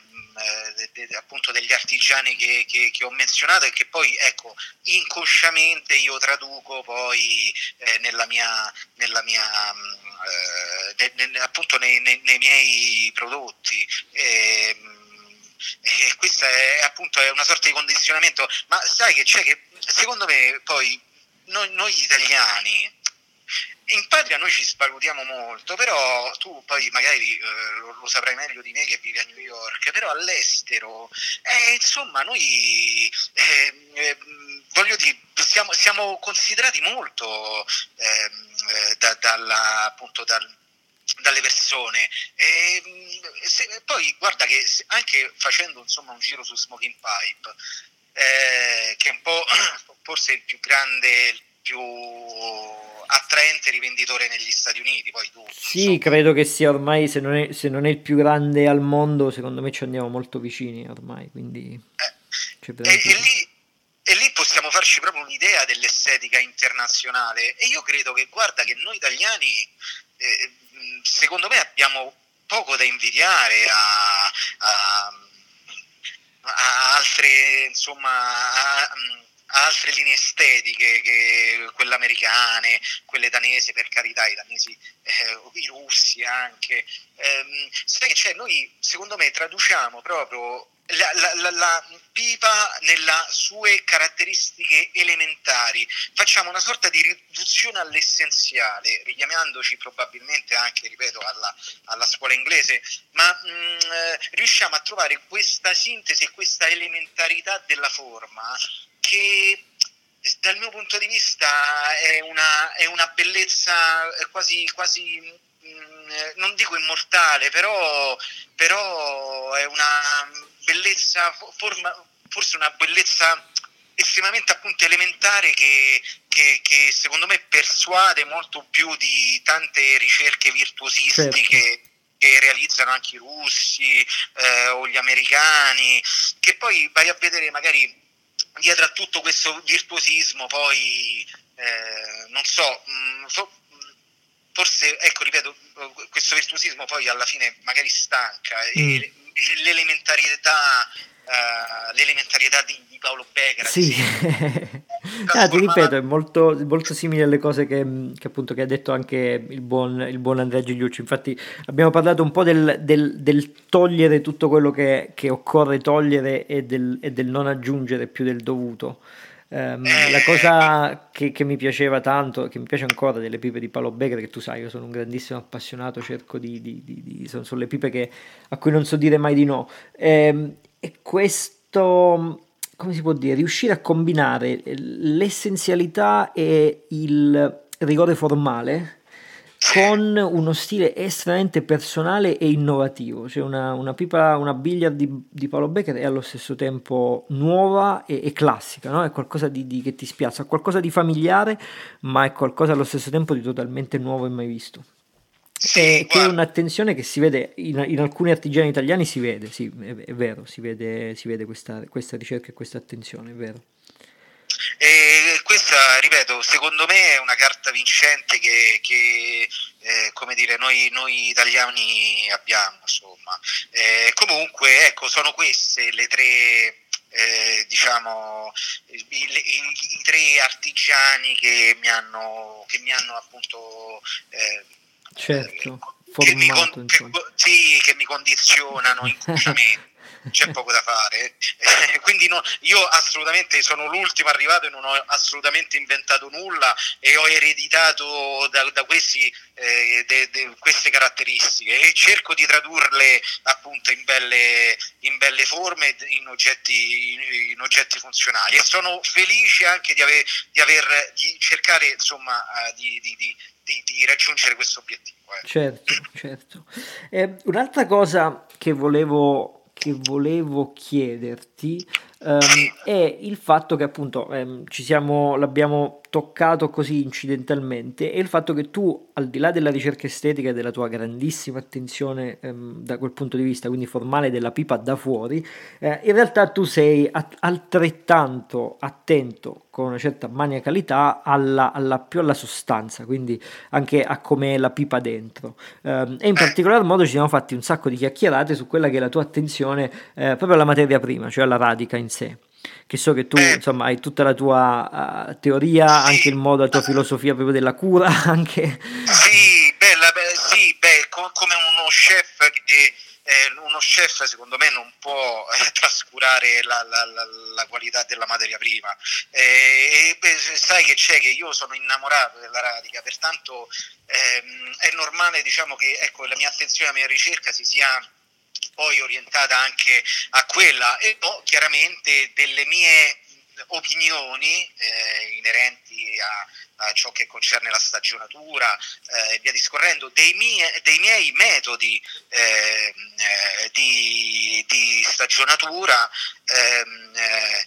de, de, appunto degli artigiani che, che, che, ho menzionato e che poi ecco, inconsciamente io traduco poi eh, nella mia, nella mia ne, ne, appunto nei, nei, nei, miei prodotti. Ehm, e questa è appunto è una sorta di condizionamento, ma sai che c'è che secondo me poi noi, noi italiani in patria noi ci svalutiamo molto, però tu poi magari eh, lo, lo, saprai meglio di me che vivi a New York, però all'estero, eh, insomma, noi eh, eh voglio dire, siamo, siamo considerati molto ehm, eh, da, dalla, appunto, dal, dalle persone. E, se, poi guarda che anche facendo insomma, un giro su Smoking Pipe, eh, che è un po' forse il più grande, il più attraente rivenditore negli Stati Uniti. Poi tu, sì, insomma. credo che sia ormai, se non, è, se non, è, il più grande al mondo, secondo me ci andiamo molto vicini ormai. Quindi eh, e, e, lì, e lì possiamo farci proprio un'idea dell'estetica internazionale. E io credo che, guarda, che noi italiani eh, secondo me abbiamo poco da invidiare a, a, a altre, insomma, a, altre linee estetiche, che quelle americane, quelle danesi, per carità, i danesi, eh, i russi anche. Eh, sai, cioè, noi secondo me traduciamo proprio la, la, la, la, pipa nelle sue caratteristiche elementari. Facciamo una sorta di riduzione all'essenziale, richiamandoci probabilmente anche, ripeto, alla, alla scuola inglese, ma mh, mm, riusciamo a trovare questa sintesi e questa elementarità della forma che dal mio punto di vista è una, è una bellezza quasi, quasi mh, mm, non dico immortale, però, però è una bellezza, forma, forse una bellezza estremamente appunto elementare che, che, che, secondo me persuade molto più di tante ricerche virtuosistiche certo. che realizzano anche i russi eh, o gli americani, che poi vai a vedere magari dietro a tutto questo virtuosismo poi eh, non so, mm, forse ecco ripeto questo virtuosismo poi alla fine magari stanca mm. e l'elementarietà, uh, l'elementarietà di, di, Paolo Becker. Sì. ah, ti ripeto, è molto, molto, simile alle cose che, che, appunto che ha detto anche il buon, il buon Andrea Gigliucci. Infatti abbiamo parlato un po' del, del, del togliere tutto quello che, che occorre togliere e del, e del non aggiungere più del dovuto. Um, la cosa che, che, mi piaceva tanto, che mi piace ancora delle pipe di Paolo Becker, che tu sai, io sono un grandissimo appassionato, cerco di, di, di, di sono, sono, le pipe che, a cui non so dire mai di no. E, e questo, come si può dire, riuscire a combinare l'essenzialità e il rigore formale con uno stile estremamente personale e innovativo, cioè una, una pipa, una biglia di, di, Paolo Becker è allo stesso tempo nuova e, e classica, no? è qualcosa di, di, che ti spiazza, qualcosa di familiare, ma è qualcosa allo stesso tempo di totalmente nuovo e mai visto. Sì, e che è un'attenzione che si vede in, in, alcuni artigiani italiani, si vede, sì, è, è vero, si vede, si vede questa, questa ricerca e questa attenzione, è vero. E questa, ripeto, secondo me è una carta vincente che, che eh, come dire, noi, noi, italiani abbiamo. Insomma. Eh, comunque, ecco, sono queste le tre eh, diciamo, i, i, i, tre artigiani che mi hanno, che mi hanno appunto... Eh, certo, formato, che mi, con, che, sì, che mi condizionano inconsciamente c'è poco da fare. Eh, quindi no, io assolutamente sono l'ultimo arrivato e non ho assolutamente inventato nulla e ho ereditato da, da questi, eh, de, de, queste caratteristiche e cerco di tradurle appunto in belle, in belle forme, in oggetti, in oggetti, funzionali e sono felice anche di, aver, di, aver, di cercare insomma uh, di, di, di, raggiungere questo obiettivo. Eh. Certo, certo. Eh, un'altra cosa che volevo che volevo chiederti um, è il fatto che appunto um, ci siamo, l'abbiamo toccato così incidentalmente è il fatto che tu, al di là della ricerca estetica e della tua grandissima attenzione ehm, da quel punto di vista, quindi formale della pipa da fuori, eh, in realtà tu sei at- altrettanto attento con una certa maniacalità alla, alla, più alla sostanza, quindi anche a com'è la pipa dentro. E in particolar modo ci siamo fatti un sacco di chiacchierate su quella che è la tua attenzione eh, proprio alla materia prima, cioè alla radica in sé che so che tu eh. insomma hai tutta la tua uh, teoria, sì. anche il modo, la tua filosofia proprio della cura, anche... Sì, bella, beh, sì beh, co- come uno chef che... Eh, uno chef secondo me non può eh, trascurare la, la, la, la, qualità della materia prima eh, e beh, sai che c'è che io sono innamorato della radica pertanto ehm, è normale diciamo che ecco, la mia attenzione la mia ricerca si sia poi orientata anche a quella e ho chiaramente delle mie opinioni eh, inerenti a, a, ciò che concerne la stagionatura e eh, via discorrendo, dei, mie, dei miei metodi eh, eh di, di, stagionatura ehm, eh,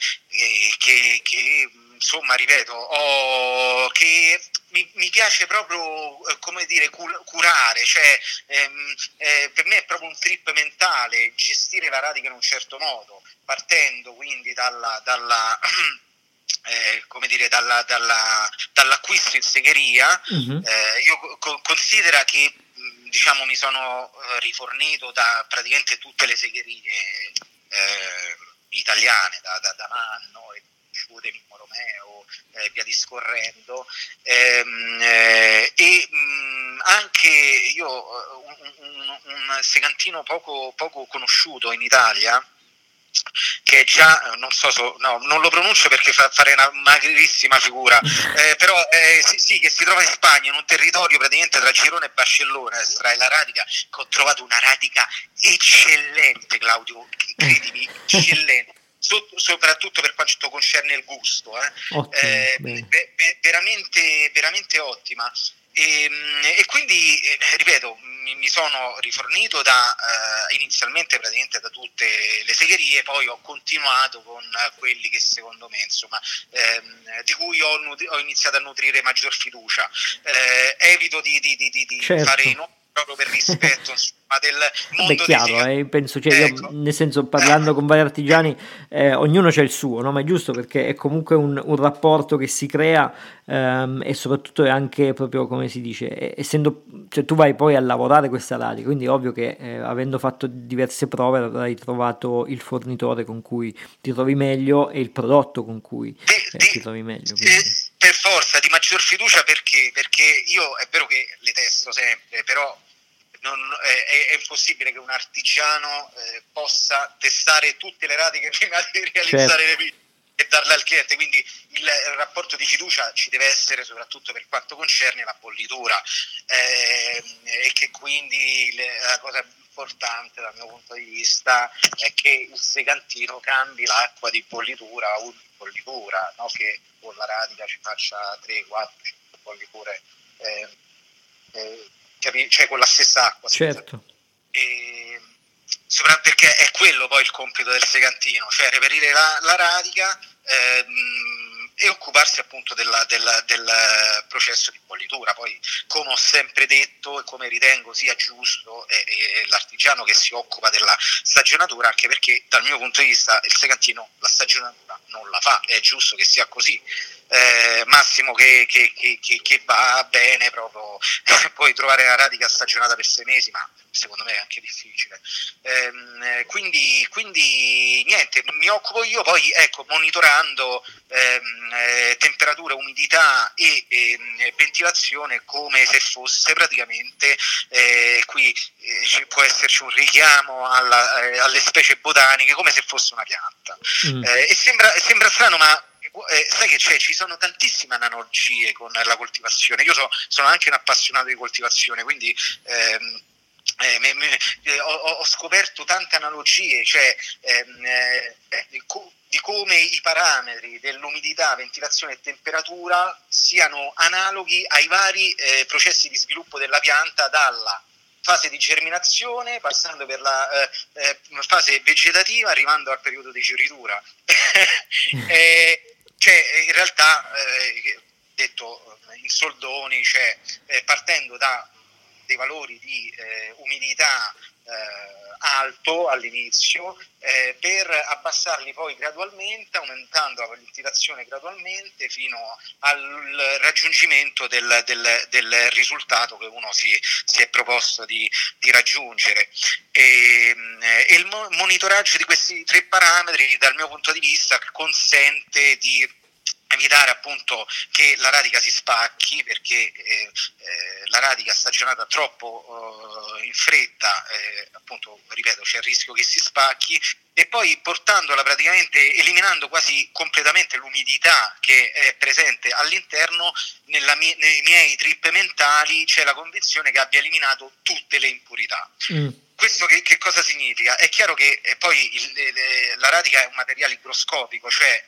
che, che, insomma ripeto ho, che mi, mi, piace proprio eh, come dire curare, cioè ehm, eh, per me è proprio un trip mentale gestire la radica in un certo modo, partendo quindi dalla, dalla eh, come dire, dalla, dalla, dall'acquisto in segheria. Mm-hmm. io co- considero che diciamo mi sono eh, rifornito da praticamente tutte le segherie eh, italiane, da, da, da Manno e Giude, Mimmo Romeo eh, via discorrendo. Ehm, eh, e mh, anche io, eh, un, un, un segantino poco, poco conosciuto in Italia, che è già, non so, so no, non lo pronuncio perché fa fare una magrissima figura, eh, però eh, sì, sì, che si trova in Spagna, in un territorio praticamente tra Girone e Barcellona, estrae la radica, che ho trovato una radica eccellente, Claudio, credimi, eccellente soprattutto per quanto concerne il gusto, eh. Ottimo, eh, be, be, veramente, veramente ottima. E, ehm, e quindi, eh, ripeto, mi, mi, sono rifornito da, uh, inizialmente praticamente da tutte le segherie, poi ho continuato con quelli che secondo me, insomma, ehm, di cui ho, nutri- ho, iniziato a nutrire maggior fiducia. Eh, evito di, di, di, di certo. fare i nomi proprio per rispetto insomma, del mondo Beh, chiaro, eh, penso, cioè, ecco. io, nel senso parlando con vari artigiani eh, ognuno c'è il suo, no? ma è giusto perché è comunque un, un rapporto che si crea ehm, e soprattutto è anche proprio come si dice, essendo, cioè, tu vai poi a lavorare questa radio, quindi è ovvio che eh, avendo fatto diverse prove avrai trovato il fornitore con cui ti trovi meglio e il prodotto con cui eh, ti trovi meglio. Quindi per forza di maggior fiducia perché? Perché io è vero che le testo sempre, però non, è, è, impossibile che un artigiano eh, possa testare tutte le radiche prima di realizzare certo. le video e darle al cliente. Quindi il, rapporto di fiducia ci deve essere soprattutto per quanto concerne la bollitura eh, e che quindi le, la cosa importante dal mio punto di vista è che il segantino cambi l'acqua di bollitura a bollitura, no? che con la radica ci faccia 3, 4, 5 bolliture, eh, eh, cioè con la stessa acqua. Certo. E, soprattutto perché è quello poi il compito del segantino, cioè reperire la, la radica. Ehm, e occuparsi appunto della, della, del processo di bollitura. Poi, come ho sempre detto e come ritengo sia giusto, è, è l'artigiano che si occupa della stagionatura, anche perché dal mio punto di vista il segantino la stagionatura non la fa, è giusto che sia così. Eh, massimo che, che, che, che, va bene proprio, puoi trovare la radica stagionata per sei mesi, ma secondo me è anche difficile. Ehm, quindi, quindi, niente, mi occupo io poi ecco, monitorando ehm, eh, temperatura, umidità e eh, ventilazione come se fosse praticamente eh, qui eh, può esserci un richiamo alla, eh, alle specie botaniche come se fosse una pianta. Mm. Eh, e sembra, sembra strano, ma eh, sai che c'è, ci sono tantissime analogie con la coltivazione. Io so, sono anche un appassionato di coltivazione, quindi ehm, eh, me, me, eh, ho, ho, scoperto tante analogie, cioè ehm, eh, di come i parametri dell'umidità, ventilazione e temperatura siano analoghi ai vari eh, processi di sviluppo della pianta dalla fase di germinazione, passando per la eh, eh, fase vegetativa, arrivando al periodo di fioritura. eh, cioè, in realtà, eh, detto in soldoni, cioè, eh, partendo da dei valori di eh, umidità eh, alto all'inizio eh, per abbassarli poi gradualmente, aumentando la ventilazione gradualmente fino al raggiungimento del, del, del risultato che uno si, si è proposto di, di raggiungere. E, eh, e il monitoraggio di questi tre parametri dal mio punto di vista consente di evitare appunto che la radica si spacchi perché eh, eh, la radica stagionata troppo eh, in fretta eh, appunto ripeto c'è il rischio che si spacchi e poi portandola praticamente eliminando quasi completamente l'umidità che è presente all'interno mie, nei miei trip mentali c'è la convinzione che abbia eliminato tutte le impurità mm. Questo che, che, cosa significa? È chiaro che eh, poi il, le, la radica è un materiale igroscopico, cioè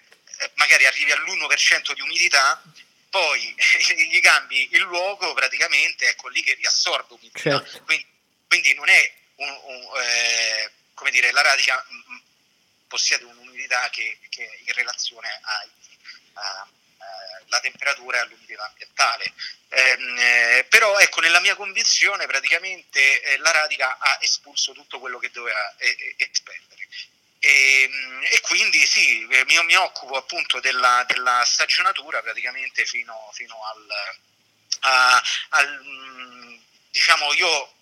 magari arrivi all'1% di umidità, poi gli cambi il luogo, praticamente ecco lì che riassorbe umidità. Certo. Quindi, quindi, non è un, un, eh, come dire, la radica mh, mm, mm, possiede un'umidità che, che in relazione alla eh, temperatura e all'umidità ambientale. Ehm, eh, però ecco, nella mia convinzione praticamente eh, la radica ha espulso tutto quello che doveva eh, espellere. E, ehm, e, quindi sì, eh, mi, mi occupo appunto della, della, stagionatura praticamente fino, fino al, a, al, mm, diciamo io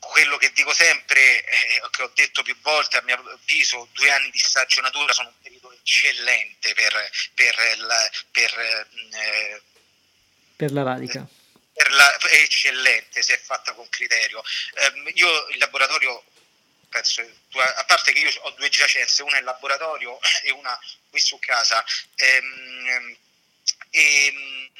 quello che dico sempre, eh, che ho detto più volte, a mio avviso, due anni di stagionatura sono un periodo eccellente per, per, la, per, mm, eh, per la radica. Per la, eccellente se è fatta con criterio. Eh, io il laboratorio penso, a parte che io ho due giacenze, una in laboratorio e una qui su casa. Ehm, e, ehm,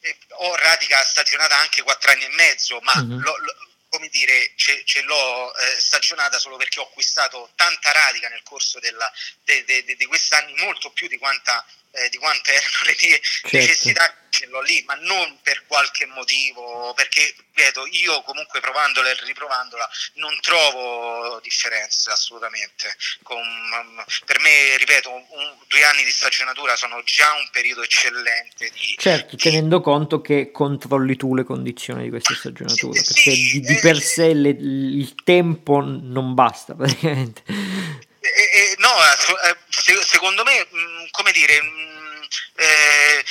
e, ho radica stagionata anche quattro anni e mezzo, ma mm-hmm. lo, lo, come dire, ce, ce l'ho eh, stagionata solo perché ho acquistato tanta radica nel corso della, de, de, de, di quest'anni, molto più di quanta eh, di quante erano le mie certo. necessità ce l'ho lì, ma non per qualche motivo, perché ripeto, io comunque provandola e riprovandola non trovo differenze assolutamente. Con, per me, ripeto, un, due anni di stagionatura sono già un periodo eccellente. Di, certo, di... tenendo conto che controlli tu le condizioni di queste stagionature, sì, perché sì, di, di, per sé le, il tempo non basta praticamente. No, eh, secondo me, mm, come dire, mm, eh,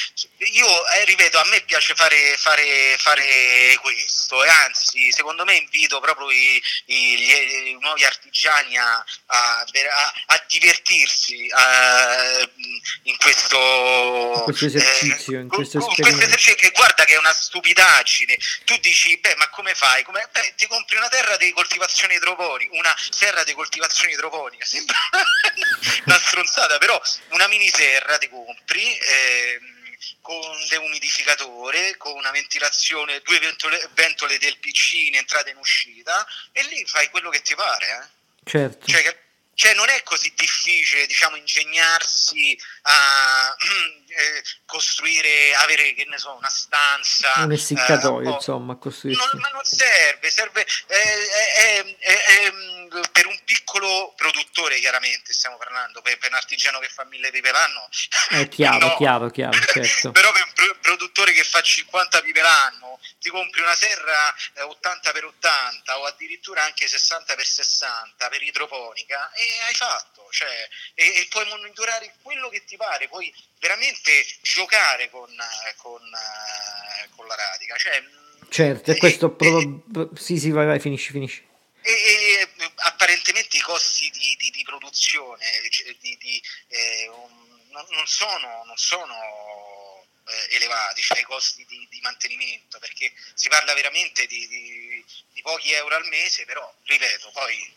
io eh, ripeto, a me piace fare, fare, fare, questo e anzi, secondo me invito proprio i, i, gli, i nuovi artigiani a, a, a divertirsi a, in questo, questo esercizio, eh, in questo, in questo esercizio che guarda che è una stupidaggine. Tu dici, beh, ma come fai? Come, beh, ti compri una terra di coltivazione idroponica, una serra di coltivazione idroponica, sembra una stronzata, però una mini serra ti compri. Eh, con deumidificatore, con una ventilazione, due ventole, ventole del PC in entrata e in uscita e lì fai quello che ti pare. Eh? Certo. Cioè, cioè non è così difficile diciamo, ingegnarsi a eh, costruire, avere che ne so, una stanza. Un essiccatoio, eh, insomma, costruire. Non, ma non serve, serve eh, per un piccolo produttore, chiaramente stiamo parlando, per, per un artigiano che fa mille pipe l'anno. È chiaro, no. chiaro, chiaro, certo. Però per un produttore che fa 50 pipe l'anno, ti compri una serra 80 x 80 o addirittura anche 60 x 60 per idroponica e hai fatto. Cioè, e, e, puoi monitorare quello che ti pare, puoi veramente giocare con, con, con la radica. Cioè, certo, e, questo... E, pro... sì, sì, vai, vai, finisci, finisci. E, apparentemente i costi di, di, di produzione cioè, di, eh, un, non, non, sono, non sono eh, elevati, cioè i costi di, mantenimento, perché si parla veramente di, pochi euro al mese, però ripeto, poi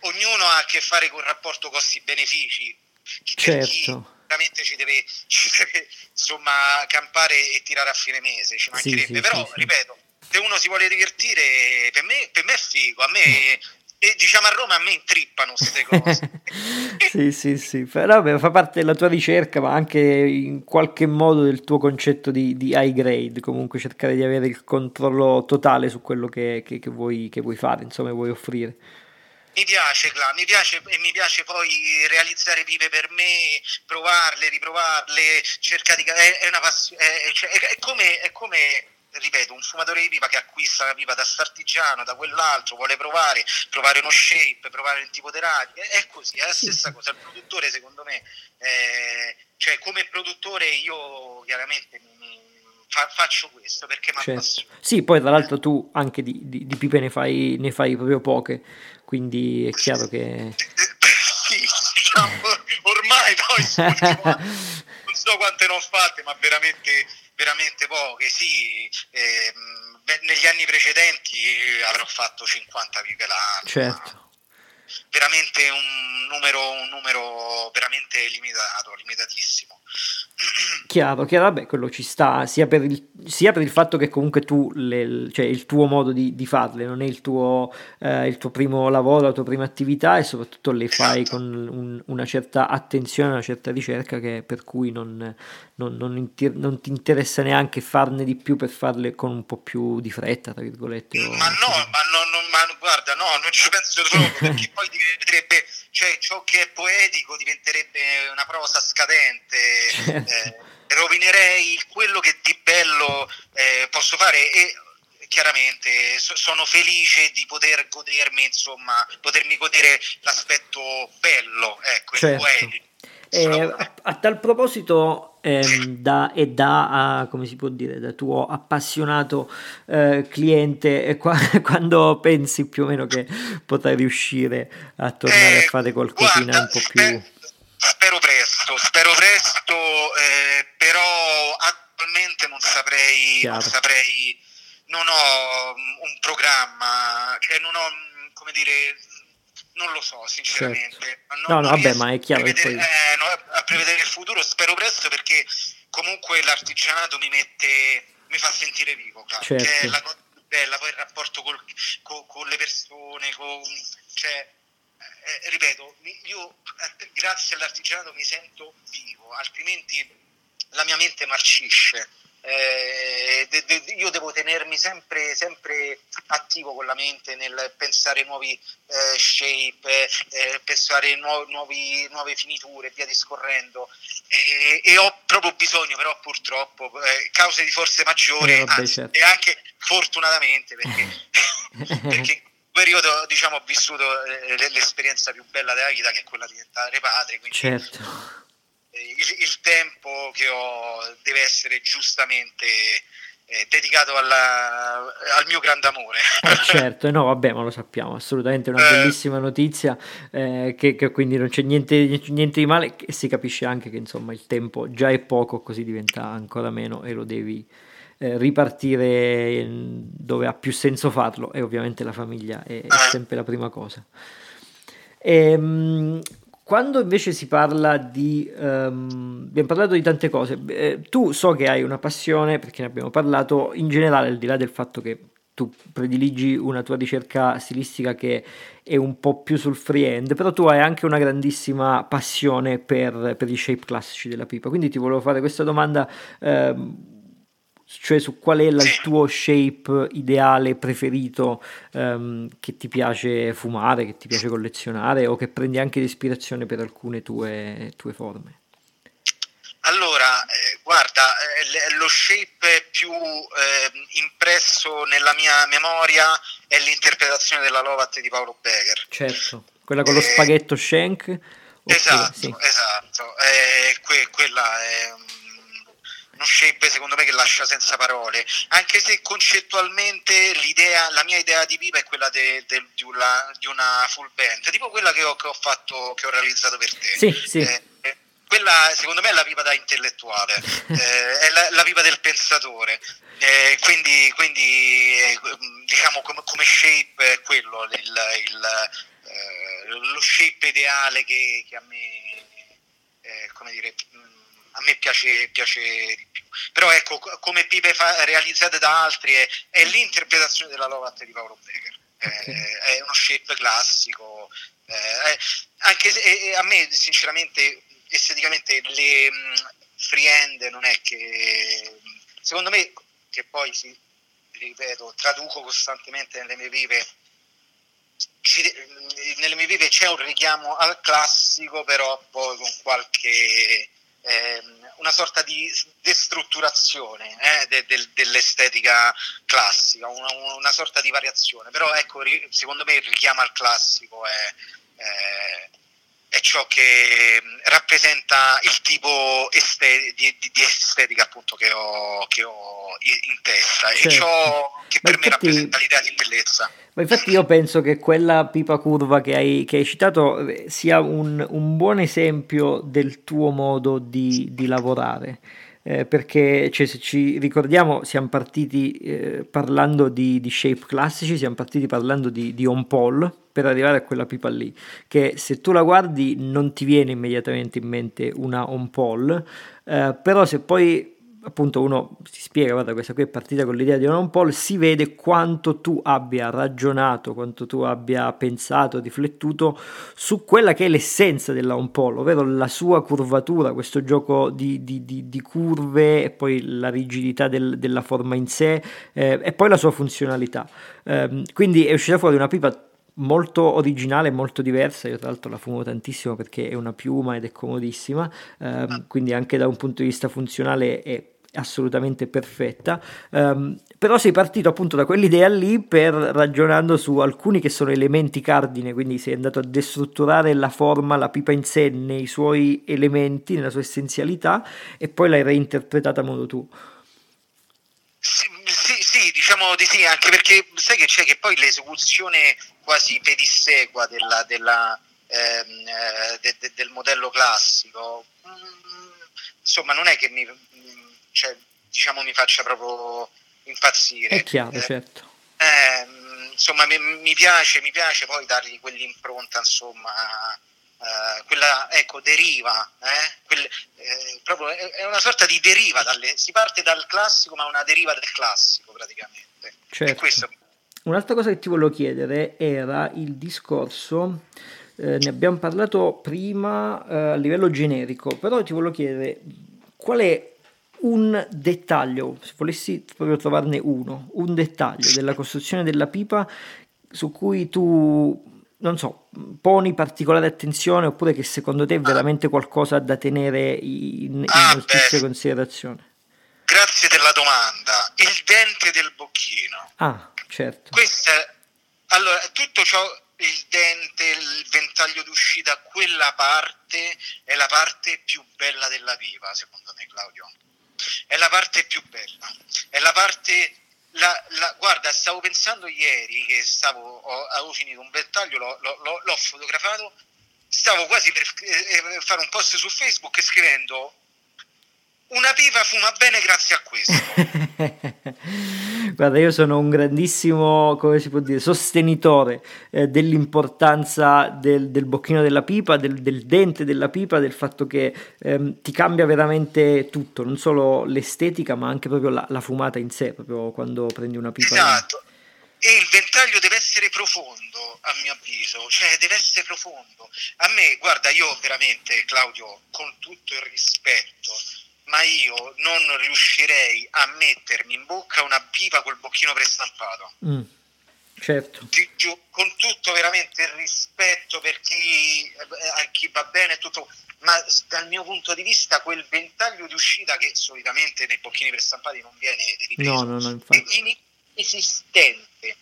ognuno ha a che fare con il rapporto costi-benefici. Certo. Veramente ci deve, ci deve insomma campare e tirare a fine mese, ci mancherebbe, sì, sì, però sì, ripeto, se uno si vuole divertire, per me, per me è figo, a me e diciamo a Roma a me intrippano queste cose. sì, sì, sì, però fa parte della tua ricerca, ma anche in qualche modo del tuo concetto di, di high grade, comunque cercare di avere il controllo totale su quello che, che, che, vuoi, che vuoi fare, insomma, vuoi offrire. Mi piace, Cla, mi piace e mi piace poi realizzare pipe per me, provarle, riprovarle, cercare di... è, è una passione, è, cioè, è, come, è come ripeto, un fumatore di pipa che acquista la pipa da startigiano, da quell'altro, vuole provare, provare uno shape, provare un tipo di radio, è così, è la stessa cosa. Il produttore, secondo me, eh, cioè come produttore io chiaramente mi, fa, faccio questo perché mi certo. Sì, poi tra l'altro tu anche di, di, di pipe ne fai, ne fai, proprio poche, quindi è chiaro che... sì, diciamo, ormai poi non so quante ne ho fatte, ma veramente veramente poche, sì, eh, negli anni precedenti avrò fatto 50 pipe l'anno. Certo. Veramente un numero, un numero veramente limitato, limitatissimo. Chiaro, chiaro, vabbè, quello ci sta, sia per il, sia per il fatto che comunque tu, le, cioè il tuo modo di, di farle, non è il tuo, eh, il tuo, primo lavoro, la tua prima attività e soprattutto le fai esatto. con un, una certa attenzione, una certa ricerca che, per cui non, non, non, inter, non, ti interessa neanche farne di più per farle con un po' più di fretta, tra virgolette. Ma no, ma, no, ma guarda, no, non ci penso troppo perché poi diventerebbe cioè ciò che è poetico diventerebbe una prosa scadente, certo. eh, rovinerei quello che di bello eh, posso fare e chiaramente so, sono felice di poter godermi, insomma, potermi godere l'aspetto bello, ecco, certo. poetico. Eh, a, a, tal proposito, ehm, da, e da, come si può dire, da tuo appassionato eh, cliente, eh, qua, quando pensi più o meno che potrai riuscire a tornare a eh, fare qualcosina guarda, un po' più... Spero, spero presto, spero presto, eh, però attualmente non saprei, non saprei, non ho un programma, cioè non ho, come dire non lo so, sinceramente. Certo. No, no, vabbè, ma è chiaro. Prevedere, poi... eh, no, a prevedere il futuro spero presto perché comunque l'artigianato mi mette, mi fa sentire vivo, claro, certo. che è la cosa più bella, poi il rapporto col, con, con le persone, con, cioè, eh, ripeto, io eh, grazie all'artigianato mi sento vivo, altrimenti la mia mente marcisce eh, de, de, io devo tenermi sempre, sempre, attivo con la mente nel pensare nuovi eh, shape, eh, pensare nuovi, nuovi, nuove finiture e via discorrendo. E, e, ho proprio bisogno, però purtroppo, eh, cause di forze maggiori, eh, anzi, certo. e anche fortunatamente perché, perché in quel periodo diciamo, ho vissuto eh, l'esperienza più bella della vita che è quella di diventare padre. Quindi, certo il, il tempo che ho deve essere giustamente eh, dedicato alla, al mio grande amore. Eh certo, no, vabbè, ma lo sappiamo, assolutamente una eh. bellissima notizia, eh, che, che, quindi non c'è niente, niente, di male e si capisce anche che insomma il tempo già è poco, così diventa ancora meno e lo devi eh, ripartire dove ha più senso farlo e ovviamente la famiglia è, è eh. sempre la prima cosa. E, ehm, quando invece si parla di... Um, abbiamo parlato di tante cose, eh, tu so che hai una passione, perché ne abbiamo parlato, in generale al di là del fatto che tu prediligi una tua ricerca stilistica che è un po' più sul freehand, però tu hai anche una grandissima passione per, per i shape classici della pipa, quindi ti volevo fare questa domanda. Um, cioè su qual è il tuo shape ideale preferito um, che ti piace fumare, che ti piace collezionare o che prendi anche ispirazione per alcune tue, tue forme? Allora, eh, guarda, eh, lo shape più eh, impresso nella mia memoria è l'interpretazione della Lovat di Paolo Becker. Certo Quella con lo eh, spaghetto Shank? Esatto, sì. esatto. Eh, que- quella è uno shape secondo me che lascia senza parole, anche se concettualmente l'idea, la mia idea di pipa è quella de, de, di, una, di, una, full band, tipo quella che ho, che ho, fatto, che ho realizzato per te. Sì, sì. Eh, quella secondo me è la pipa da intellettuale, eh, è la, la, pipa del pensatore. Eh, quindi, quindi eh, diciamo come, come, shape è quello il, il, eh, lo shape ideale che, che a me eh, come dire a me piace, piace, di più. Però ecco, come pipe fa, realizzate da altri è, è, l'interpretazione della Lovat di Paolo Becker. Okay. Eh, è uno shape classico. Eh, anche se a me, sinceramente, esteticamente le mh, freehand non è che secondo me che poi si ripeto traduco costantemente nelle mie pipe ci, nelle mie pipe c'è un richiamo al classico però poi con qualche ehm, una sorta di destrutturazione eh, de, de, dell'estetica classica, una, una, sorta di variazione, però ecco, ri, secondo me il richiamo al classico è, è, è ciò che rappresenta il tipo este, di, di, estetica appunto che ho, che ho in testa certo. e ciò che per infatti... me rappresenta l'idea di bellezza. Ma infatti io penso che quella pipa curva che hai, che hai citato eh, sia un, un, buon esempio del tuo modo di, di lavorare. Eh, perché cioè, se ci ricordiamo siamo partiti eh, parlando di, di, shape classici, siamo partiti parlando di, di on pole per arrivare a quella pipa lì, che se tu la guardi non ti viene immediatamente in mente una on pole, eh, però se poi appunto uno si spiega, guarda questa qui è partita con l'idea di un Paul, si vede quanto tu abbia ragionato, quanto tu abbia pensato, riflettuto su quella che è l'essenza della un Paul, ovvero la sua curvatura, questo gioco di, di, di, di curve e poi la rigidità del, della forma in sé eh, e poi la sua funzionalità. Eh, quindi è uscita fuori una pipa molto originale molto diversa. Io, tra l'altro, la fumo tantissimo perché è una piuma ed è comodissima. Ehm, quindi, anche da un punto di vista funzionale, è assolutamente perfetta. Um, però sei partito appunto da quell'idea lì per ragionando su alcuni che sono elementi cardine, quindi sei andato a destrutturare la forma, la pipa in sé nei suoi elementi, nella sua essenzialità, e poi l'hai reinterpretata a modo tuo. Sì, sì, sì, diciamo di sì, anche perché sai che c'è che poi l'esecuzione quasi pedissegua della, della, ehm, eh, de, de, del modello classico, mm, insomma non è che mi, cioè, diciamo mi faccia proprio impazzire. È chiaro, eh, certo. Eh, insomma, mi, mi, piace, mi piace poi dargli quell'impronta, insomma, eh, quella, ecco, deriva, eh, quel, eh, proprio, è, una sorta di deriva, dalle, si parte dal classico, ma una deriva del classico praticamente. Certo. Un'altra cosa che ti volevo chiedere era il discorso, eh, ne abbiamo parlato prima eh, a livello generico, però ti volevo chiedere qual è un dettaglio, se volessi proprio trovarne uno, un dettaglio della costruzione della pipa su cui tu, non so, poni particolare attenzione oppure che secondo te è veramente qualcosa da tenere in, in ah, altissima considerazione? Grazie della domanda. Il dente del bocchino. Ah, certo. Questa, allora, tutto ciò, il dente, il ventaglio d'uscita, quella parte è la parte più bella della pipa, secondo me, Claudio è la parte più bella, è la parte... La, la, guarda, stavo pensando ieri che stavo, ho, avevo finito un ventaglio, l'ho, l'ho, l'ho fotografato, stavo quasi per eh, eh, fare un post su Facebook scrivendo una pipa fuma bene grazie a questo. Guarda, io sono un grandissimo, come si può dire, sostenitore eh, dell'importanza del, del, bocchino della pipa, del, del, dente della pipa, del fatto che ehm, ti cambia veramente tutto, non solo l'estetica, ma anche proprio la, la fumata in sé, proprio quando prendi una pipa. Esatto. E il ventaglio deve essere profondo, a mio avviso, cioè deve essere profondo. A me, guarda, io veramente, Claudio, con tutto il rispetto, ma io non riuscirei a mettermi in bocca una pipa col bocchino prestampato. Mm, certo. con tutto veramente il rispetto per chi, eh, a chi va bene tutto, ma dal mio punto di vista quel ventaglio di uscita che solitamente nei bocchini prestampati non viene ripreso, no, no, no, è inesistente.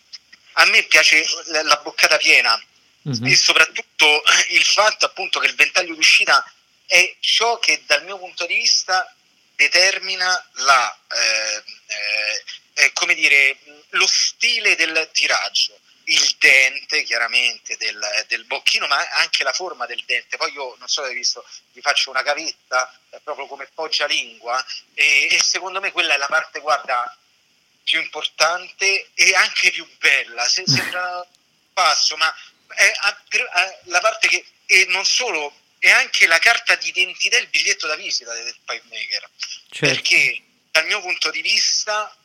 A me piace la, la boccata piena, mm-hmm. e soprattutto il fatto appunto che il ventaglio d'uscita è ciò che dal mio punto di vista determina la, eh, eh, eh come dire, lo stile del tiraggio il dente chiaramente del, del, bocchino, ma anche la forma del dente. Poi io non so se hai visto, vi faccio una cavetta proprio come poggia lingua e, e, secondo me quella è la parte, guarda, più importante e anche più bella. Se, sembra passo, ma è, è la parte che e non solo è anche la carta d'identità, il biglietto da visita del pipe maker. Certo. Perché dal mio punto di vista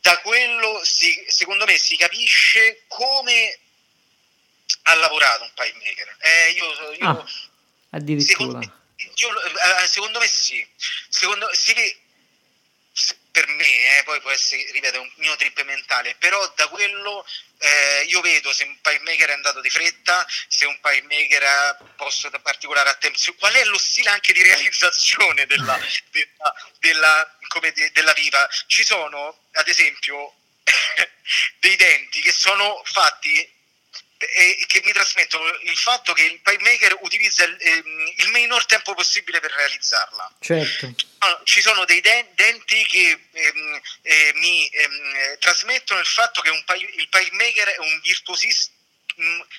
da quello si, secondo me si capisce come ha lavorato un pipe maker. Eh, io, io, ah, addirittura. Secondo, io, eh, secondo me sì. Secondo, si, per me, eh, poi può essere, ripeto, un mio trip mentale, però da quello eh, io vedo se un pipe maker è andato di fretta, se un pipe maker ha posto da particolare attenzione, qual è lo stile anche di realizzazione della, della, della de, della viva, ci sono ad esempio dei denti che sono fatti e che mi trasmettono il fatto che il pipe maker utilizza il, ehm, il minor tempo possibile per realizzarla. Certo. Ci sono dei denti che ehm, eh, mi ehm, trasmettono il fatto che pipe, il pipe maker è un virtuosista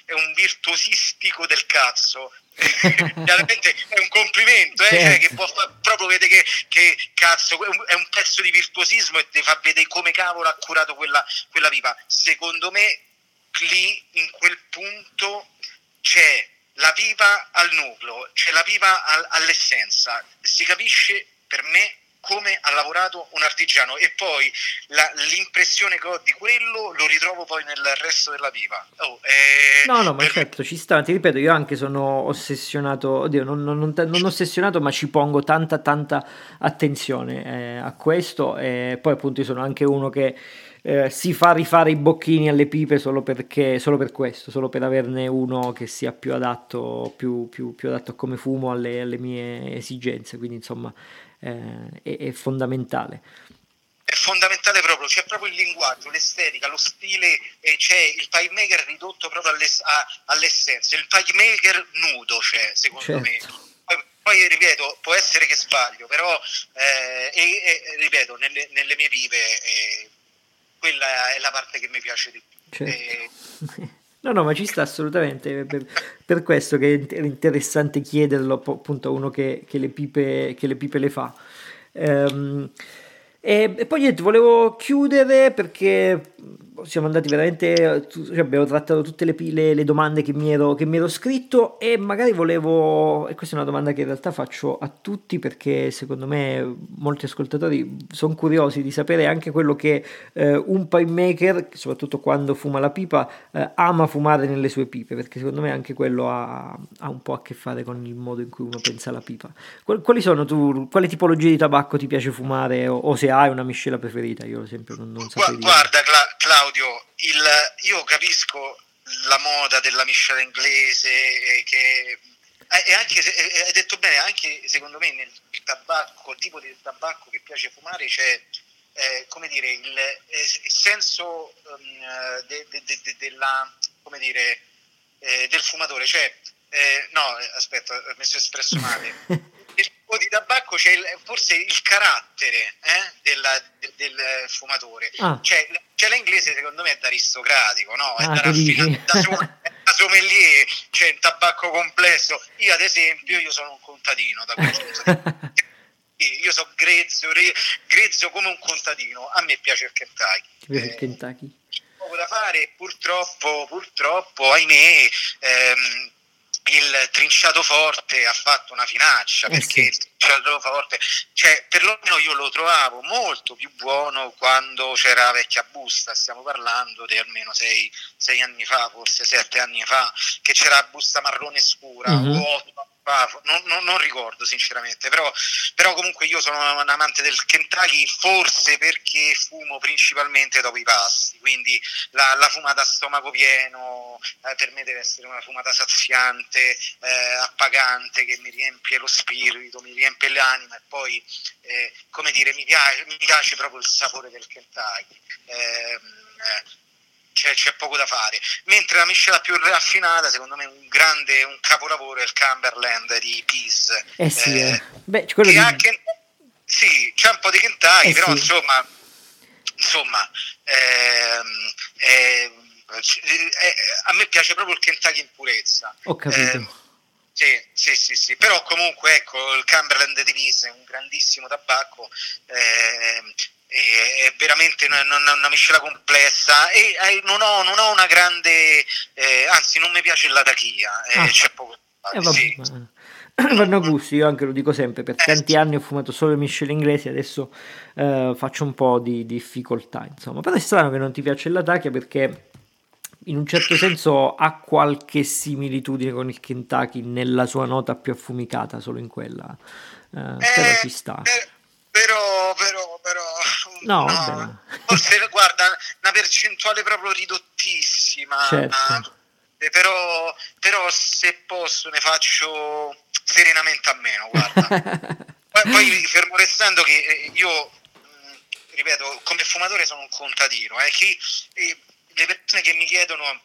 è un virtuosistico del cazzo chiaramente è un complimento eh, certo. cioè, che può far, proprio vedere che, che, cazzo è un pezzo di virtuosismo e ti fa vedere come cavolo ha curato quella, quella pipa secondo me lì in quel punto c'è la pipa al nucleo c'è la pipa al, all'essenza. Si capisce per me come ha lavorato un artigiano. E poi la, l'impressione che ho di quello lo ritrovo poi nel resto della pipa. Oh, eh, no, no, ma per... certo ci sta, ti ripeto, io anche sono ossessionato, oddio, non, non, non, non ossessionato, ma ci pongo tanta, tanta attenzione eh, a questo. E poi appunto io sono anche uno che... Eh, si fa rifare i bocchini alle pipe solo, perché, solo per questo, solo per averne uno che sia più adatto, più, più, più adatto come fumo alle, alle mie esigenze. Quindi insomma eh, è, è, fondamentale. È fondamentale proprio, c'è proprio il linguaggio, l'estetica, lo stile, e c'è il pipe maker ridotto proprio all'ess- a, all'essenza, il pipe maker nudo c'è, secondo certo. me. Poi, poi, ripeto, può essere che sbaglio, però eh, e, e, ripeto, nelle, nelle mie pipe eh, quella è la parte che mi piace di più. Certo. No, no, ma ci sta assolutamente, per, per questo che è interessante chiederlo appunto a uno che, che, le, pipe, che le pipe le fa. Ehm, e, e, poi niente, volevo chiudere perché siamo andati veramente, cioè abbiamo trattato tutte le, le, le domande che mi, ero, che mi, ero, scritto e magari volevo, e questa è una domanda che in realtà faccio a tutti perché secondo me molti ascoltatori sono curiosi di sapere anche quello che eh, un pipe maker, soprattutto quando fuma la pipa, eh, ama fumare nelle sue pipe, perché secondo me anche quello ha, ha, un po' a che fare con il modo in cui uno pensa alla pipa. Quali sono tu, quale tipologia di tabacco ti piace fumare o, o se hai una miscela preferita? Io ad esempio non, non saprei Guarda, Cla- Claudio, il, io capisco la moda della miscela inglese che e anche hai detto bene, anche secondo me nel tabacco, il tipo di tabacco che piace fumare c'è eh, come dire, il, eh, il senso um, de, de, de, della, come dire, eh, del fumatore, cioè eh, no, aspetta, mi sono espresso male. tipo di tabacco c'è il, forse il carattere eh, della, del, del, fumatore. Ah. Cioè, cioè, l'inglese secondo me è da aristocratico, no? È ah, da raffinato, da, da sommelier, cioè un tabacco complesso. Io ad esempio, io sono un contadino da punto di io sono grezzo, grezzo come un contadino, a me piace il Kentucky. Ti piace il Kentucky? poco da fare, purtroppo, purtroppo, ahimè, ehm, il trinciato forte ha fatto una finaccia eh perché il trinciato forte, cioè perlomeno io lo trovavo molto più buono quando c'era la vecchia busta, stiamo parlando di almeno sei, sei anni fa, forse sette anni fa, che c'era la busta marrone scura mm-hmm. o otto non, non, non, ricordo sinceramente, però, però, comunque io sono un amante del Kentucky forse perché fumo principalmente dopo i pasti, quindi la, la fumata a stomaco pieno eh, per me deve essere una fumata saziante, eh, appagante, che mi riempie lo spirito, mi riempie l'anima e poi, eh, come dire, mi piace, mi piace, proprio il sapore del Kentucky. C'è, c'è, poco da fare. Mentre la miscela più raffinata, secondo me, un grande un capolavoro è il Cumberland di Peace. Eh sì, eh, eh. Beh, quello di... anche, sì, c'è un po' di Kentucky, eh però sì. insomma, insomma ehm, ehm, eh, a me piace proprio il Kentucky in purezza. Ho capito. Eh, sì, sì, sì, sì, però comunque ecco il Cumberland Divise è un grandissimo tabacco, eh, è veramente una, una, una miscela complessa e eh, non ho, non ho, una grande, eh, anzi non mi piace la tachia, eh, ah. c'è poco da fare. Sì. vanno gusti, io anche lo dico sempre, per tanti anni ho fumato solo le miscele inglesi, adesso eh, faccio un po' di difficoltà, insomma. Però è strano che non ti piace la tachia perché in un certo senso ha qualche similitudine con il Kentucky nella sua nota più affumicata, solo in quella. Eh, eh, però ci sta. Però, però, però. No, no. forse guarda, una percentuale proprio ridottissima. Certo. Eh, però, però se posso ne faccio serenamente a meno, guarda. poi, poi fermo restando che eh, io ripeto, come fumatore sono un contadino, eh, chi, eh, le persone che mi chiedono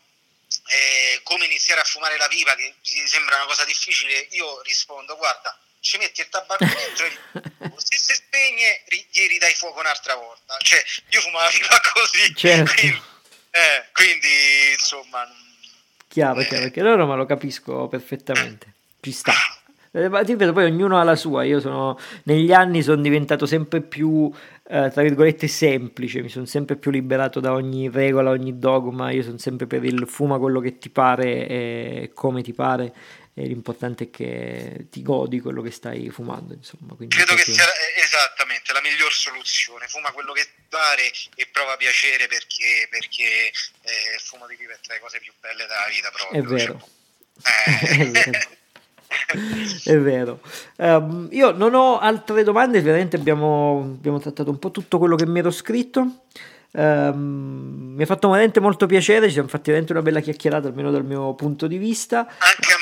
eh, come iniziare a fumare la pipa, che sembra una cosa difficile, io rispondo, guarda, ci metti il tabacco dentro e se si spegne gli ridai fuoco un'altra volta. Cioè, io fumo la pipa così, certo. quindi, eh, quindi, insomma... Chiaro, eh, chiaro, chiaro, no, ma lo capisco perfettamente, ci sta. Eh, ripeto, poi ognuno ha la sua, io sono, negli anni sono diventato sempre più, eh, tra virgolette, semplice, mi sono sempre più liberato da ogni regola, ogni dogma, io sono sempre per il fuma quello che ti pare e come ti pare, e l'importante è che ti godi quello che stai fumando, insomma. Credo proprio... che sia eh, esattamente la miglior soluzione, fuma quello che pare e prova piacere perché, perché eh, il fumo di pipa è tra le cose più belle della vita proprio. È vero. Cioè, eh. è vero. è vero. Um, io non ho altre domande, veramente abbiamo, abbiamo, trattato un po' tutto quello che mi ero scritto. Um, mi ha fatto veramente molto piacere, ci siamo fatti veramente una bella chiacchierata, almeno dal mio punto di vista. Anche a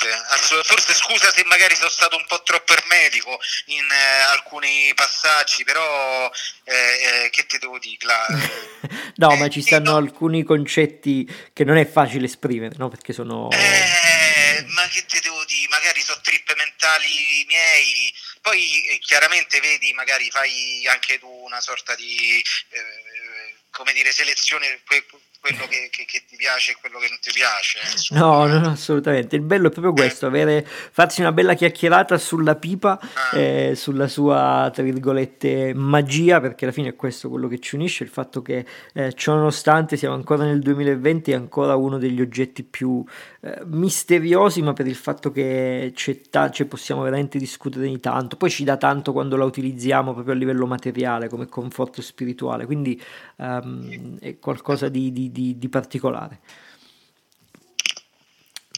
assolutamente. Assolut- forse scusa se magari sono stato un po' troppo ermetico in eh, alcuni passaggi, però eh, eh, che ti devo dire? La... no, ma ci stanno no. alcuni concetti che non è facile esprimere, no? Perché sono... Eh, ma che ti devo dire? Magari sono trip mentali miei, poi eh, chiaramente vedi, magari fai anche tu una sorta di... Eh, come dire, selezione quello che, che, che, ti piace e quello che non ti piace. No, no, no, assolutamente. Il bello è proprio questo, avere, farsi una bella chiacchierata sulla pipa, ah. eh, sulla sua, tra virgolette, magia, perché alla fine è questo quello che ci unisce, il fatto che eh, ciò nonostante siamo ancora nel 2020 è ancora uno degli oggetti più eh, misteriosi, ma per il fatto che c'è ta- cioè possiamo veramente discutere di tanto, poi ci dà tanto quando la utilizziamo proprio a livello materiale, come conforto spirituale, quindi um, è qualcosa di, di di, di, particolare.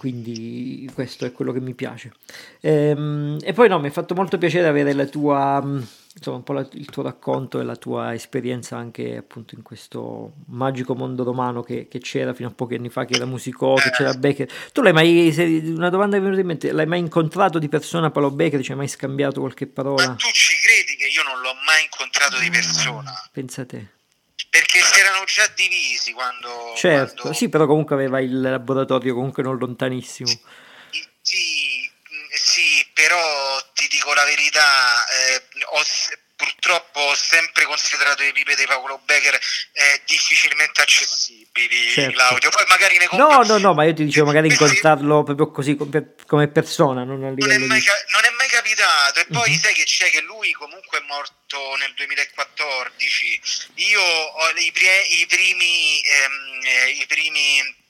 Quindi questo è quello che mi piace. Ehm, e poi no, mi ha fatto molto piacere avere la tua, insomma, un po' la, il tuo racconto e la tua esperienza anche appunto in questo magico mondo romano che, che c'era fino a pochi anni fa, che era Musicò, che c'era Becker. Tu l'hai mai, una domanda che mi è venuta in mente, l'hai mai incontrato di persona Paolo Becker? Ci hai mai scambiato qualche parola? Ma tu ci credi che io non l'ho mai incontrato di persona? Pensa a te perché si erano già divisi quando... Certo, quando... sì, però comunque aveva il laboratorio comunque non lontanissimo. Sì, sì, sì però ti dico la verità, eh, ho, purtroppo ho sempre considerato le pipe di Paolo Becker eh, difficilmente accessibili, certo. Claudio. Poi magari ne compro... No, no, no, ma io ti dicevo magari incontrarlo proprio così come persona, non non è mai, di... non è mai capitato. E poi uh-huh. sai che c'è che lui comunque è morto nel 2014. Io ho i, i primi, ehm, eh, i primi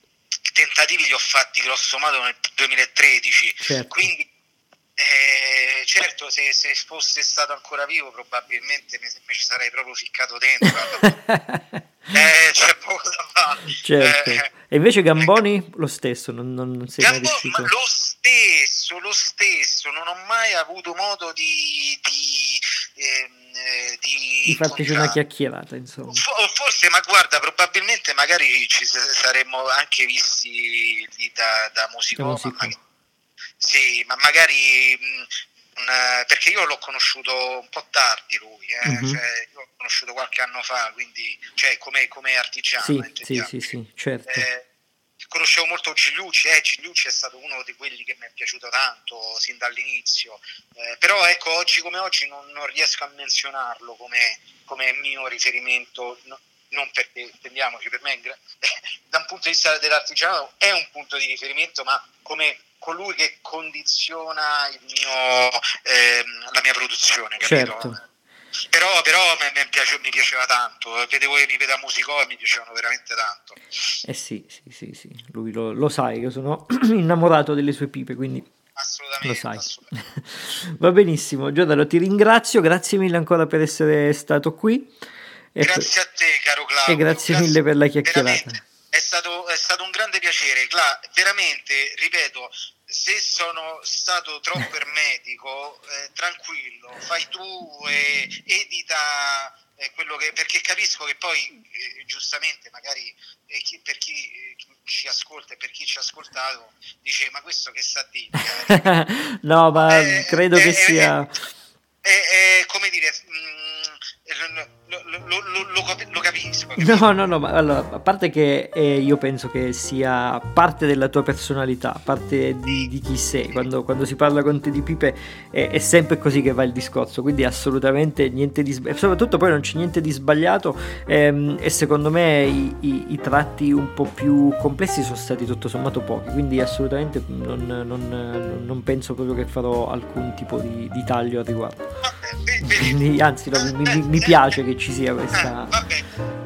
tentativi li ho fatti grosso modo nel 2013. Certo. Quindi eh, certo, se, se, fosse stato ancora vivo, probabilmente mi, mi ci sarei proprio ficcato dentro. eh, c'è poco da fare. Certo. Eh, e invece Gamboni lo stesso, non, non, non sei Gambo, mai riuscito. Lo stesso, lo stesso, non ho mai avuto modo di. di ehm, eh, di, di farti una chiacchierata insomma forse ma guarda probabilmente magari ci saremmo anche visti lì da, da musico, da musico. Ma, sì, ma magari mh, eh, perché io l'ho conosciuto un po' tardi lui, eh, mm-hmm. cioè, l'ho conosciuto qualche anno fa, quindi cioè, come, come artigiano. Sì, sì, sì, sì, certo. Eh, conoscevo molto Gigliucci, eh, Gigliucci è stato uno di quelli che mi è piaciuto tanto sin dall'inizio, eh, però ecco oggi come oggi non, non riesco a menzionarlo come, come mio riferimento, no, non perché intendiamoci, per me da un punto di vista dell'artigianato è un punto di riferimento, ma come colui che condiziona mio, ehm, la mia produzione, capito? Certo. Però, però mi, piace, mi, piaceva tanto, vedevo i Rive da Musicò e mi piacevano veramente tanto. Eh sì, sì, sì, sì. lui lo, lo sai, io sono innamorato delle sue pipe, quindi assolutamente, lo sai. Va benissimo, Giordano, ti ringrazio, grazie mille ancora per essere stato qui. Grazie a te, caro Claudio. E grazie, grazie mille per la chiacchierata. È stato, è stato, un grande piacere, Cla, veramente, ripeto, se sono stato troppo ermetico, eh, tranquillo, fai tu e edita eh, quello che, perché capisco che poi eh, giustamente magari eh, chi, per chi eh, ci ascolta e per chi ci ha ascoltato dice ma questo che sta a dire? no, ma eh, credo che sia... come dire... Mh, mm, lo, lo, lo, capisco. No, no, no, ma allora, a parte che eh, io penso che sia parte della tua personalità, parte di, di chi sei, quando, quando, si parla con te di pipe è, è, sempre così che va il discorso, quindi assolutamente niente di sbagliato, soprattutto poi non c'è niente di sbagliato ehm, e secondo me i, i, i, tratti un po' più complessi sono stati tutto sommato pochi, quindi assolutamente non, non, non penso proprio che farò alcun tipo di, di taglio al riguardo. Quindi, anzi, no, mi, mi, piace che ci sia questa,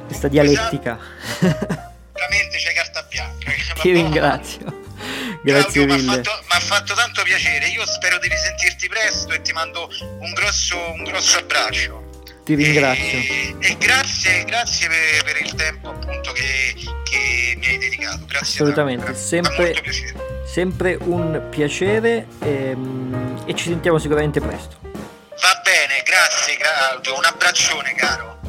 questa dialettica. Veramente c'è carta bianca. Ti ringrazio. Grazie Claudio, mille. Mi ha fatto tanto piacere. Io spero di risentirti presto e ti mando un grosso, un grosso abbraccio. Ti ringrazio. E, e grazie, grazie per, per, il tempo appunto che, che mi hai dedicato. Grazie. Assolutamente, sempre, sempre un piacere e, ehm, e ci sentiamo sicuramente presto. Grazie Claudio, un abbraccione caro.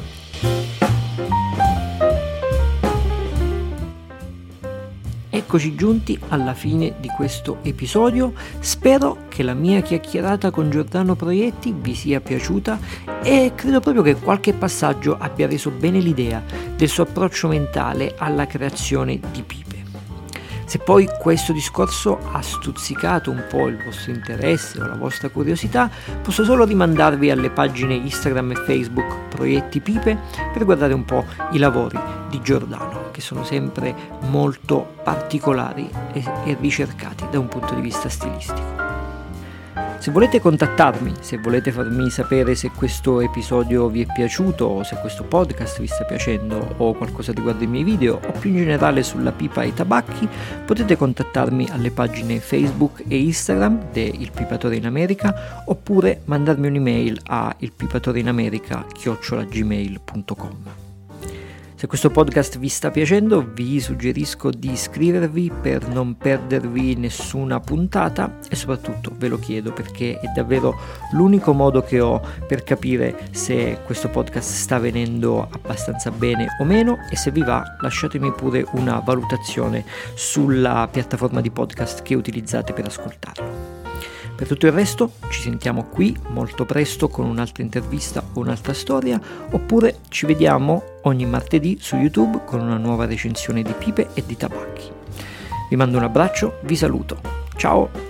Eccoci giunti alla fine di questo episodio, spero che la mia chiacchierata con Giordano Proietti vi sia piaciuta e credo proprio che qualche passaggio abbia reso bene l'idea del suo approccio mentale alla creazione di pipe. Se poi questo discorso ha stuzzicato un po' il vostro interesse o la vostra curiosità, posso solo rimandarvi alle pagine Instagram e Facebook Proietti Pipe per guardare un po' i lavori di Giordano, che sono sempre molto particolari e, ricercati da un punto di vista stilistico. Se volete contattarmi, se volete farmi sapere se questo episodio vi è piaciuto o se questo podcast vi sta piacendo o qualcosa riguardo i miei video o più in generale sulla pipa e i tabacchi, potete contattarmi alle pagine Facebook e Instagram de Il Pipatore in America oppure mandarmi un'email a ilpipatoreinamerica.gmail.com se questo podcast vi sta piacendo vi suggerisco di iscrivervi per non perdervi nessuna puntata e soprattutto ve lo chiedo perché è davvero l'unico modo che ho per capire se questo podcast sta venendo abbastanza bene o meno e se vi va lasciatemi pure una valutazione sulla piattaforma di podcast che utilizzate per ascoltarlo. Per tutto il resto ci sentiamo qui molto presto con un'altra intervista o un'altra storia, oppure ci vediamo ogni martedì su YouTube con una nuova recensione di pipe e di tabacchi. Vi mando un abbraccio, vi saluto. Ciao!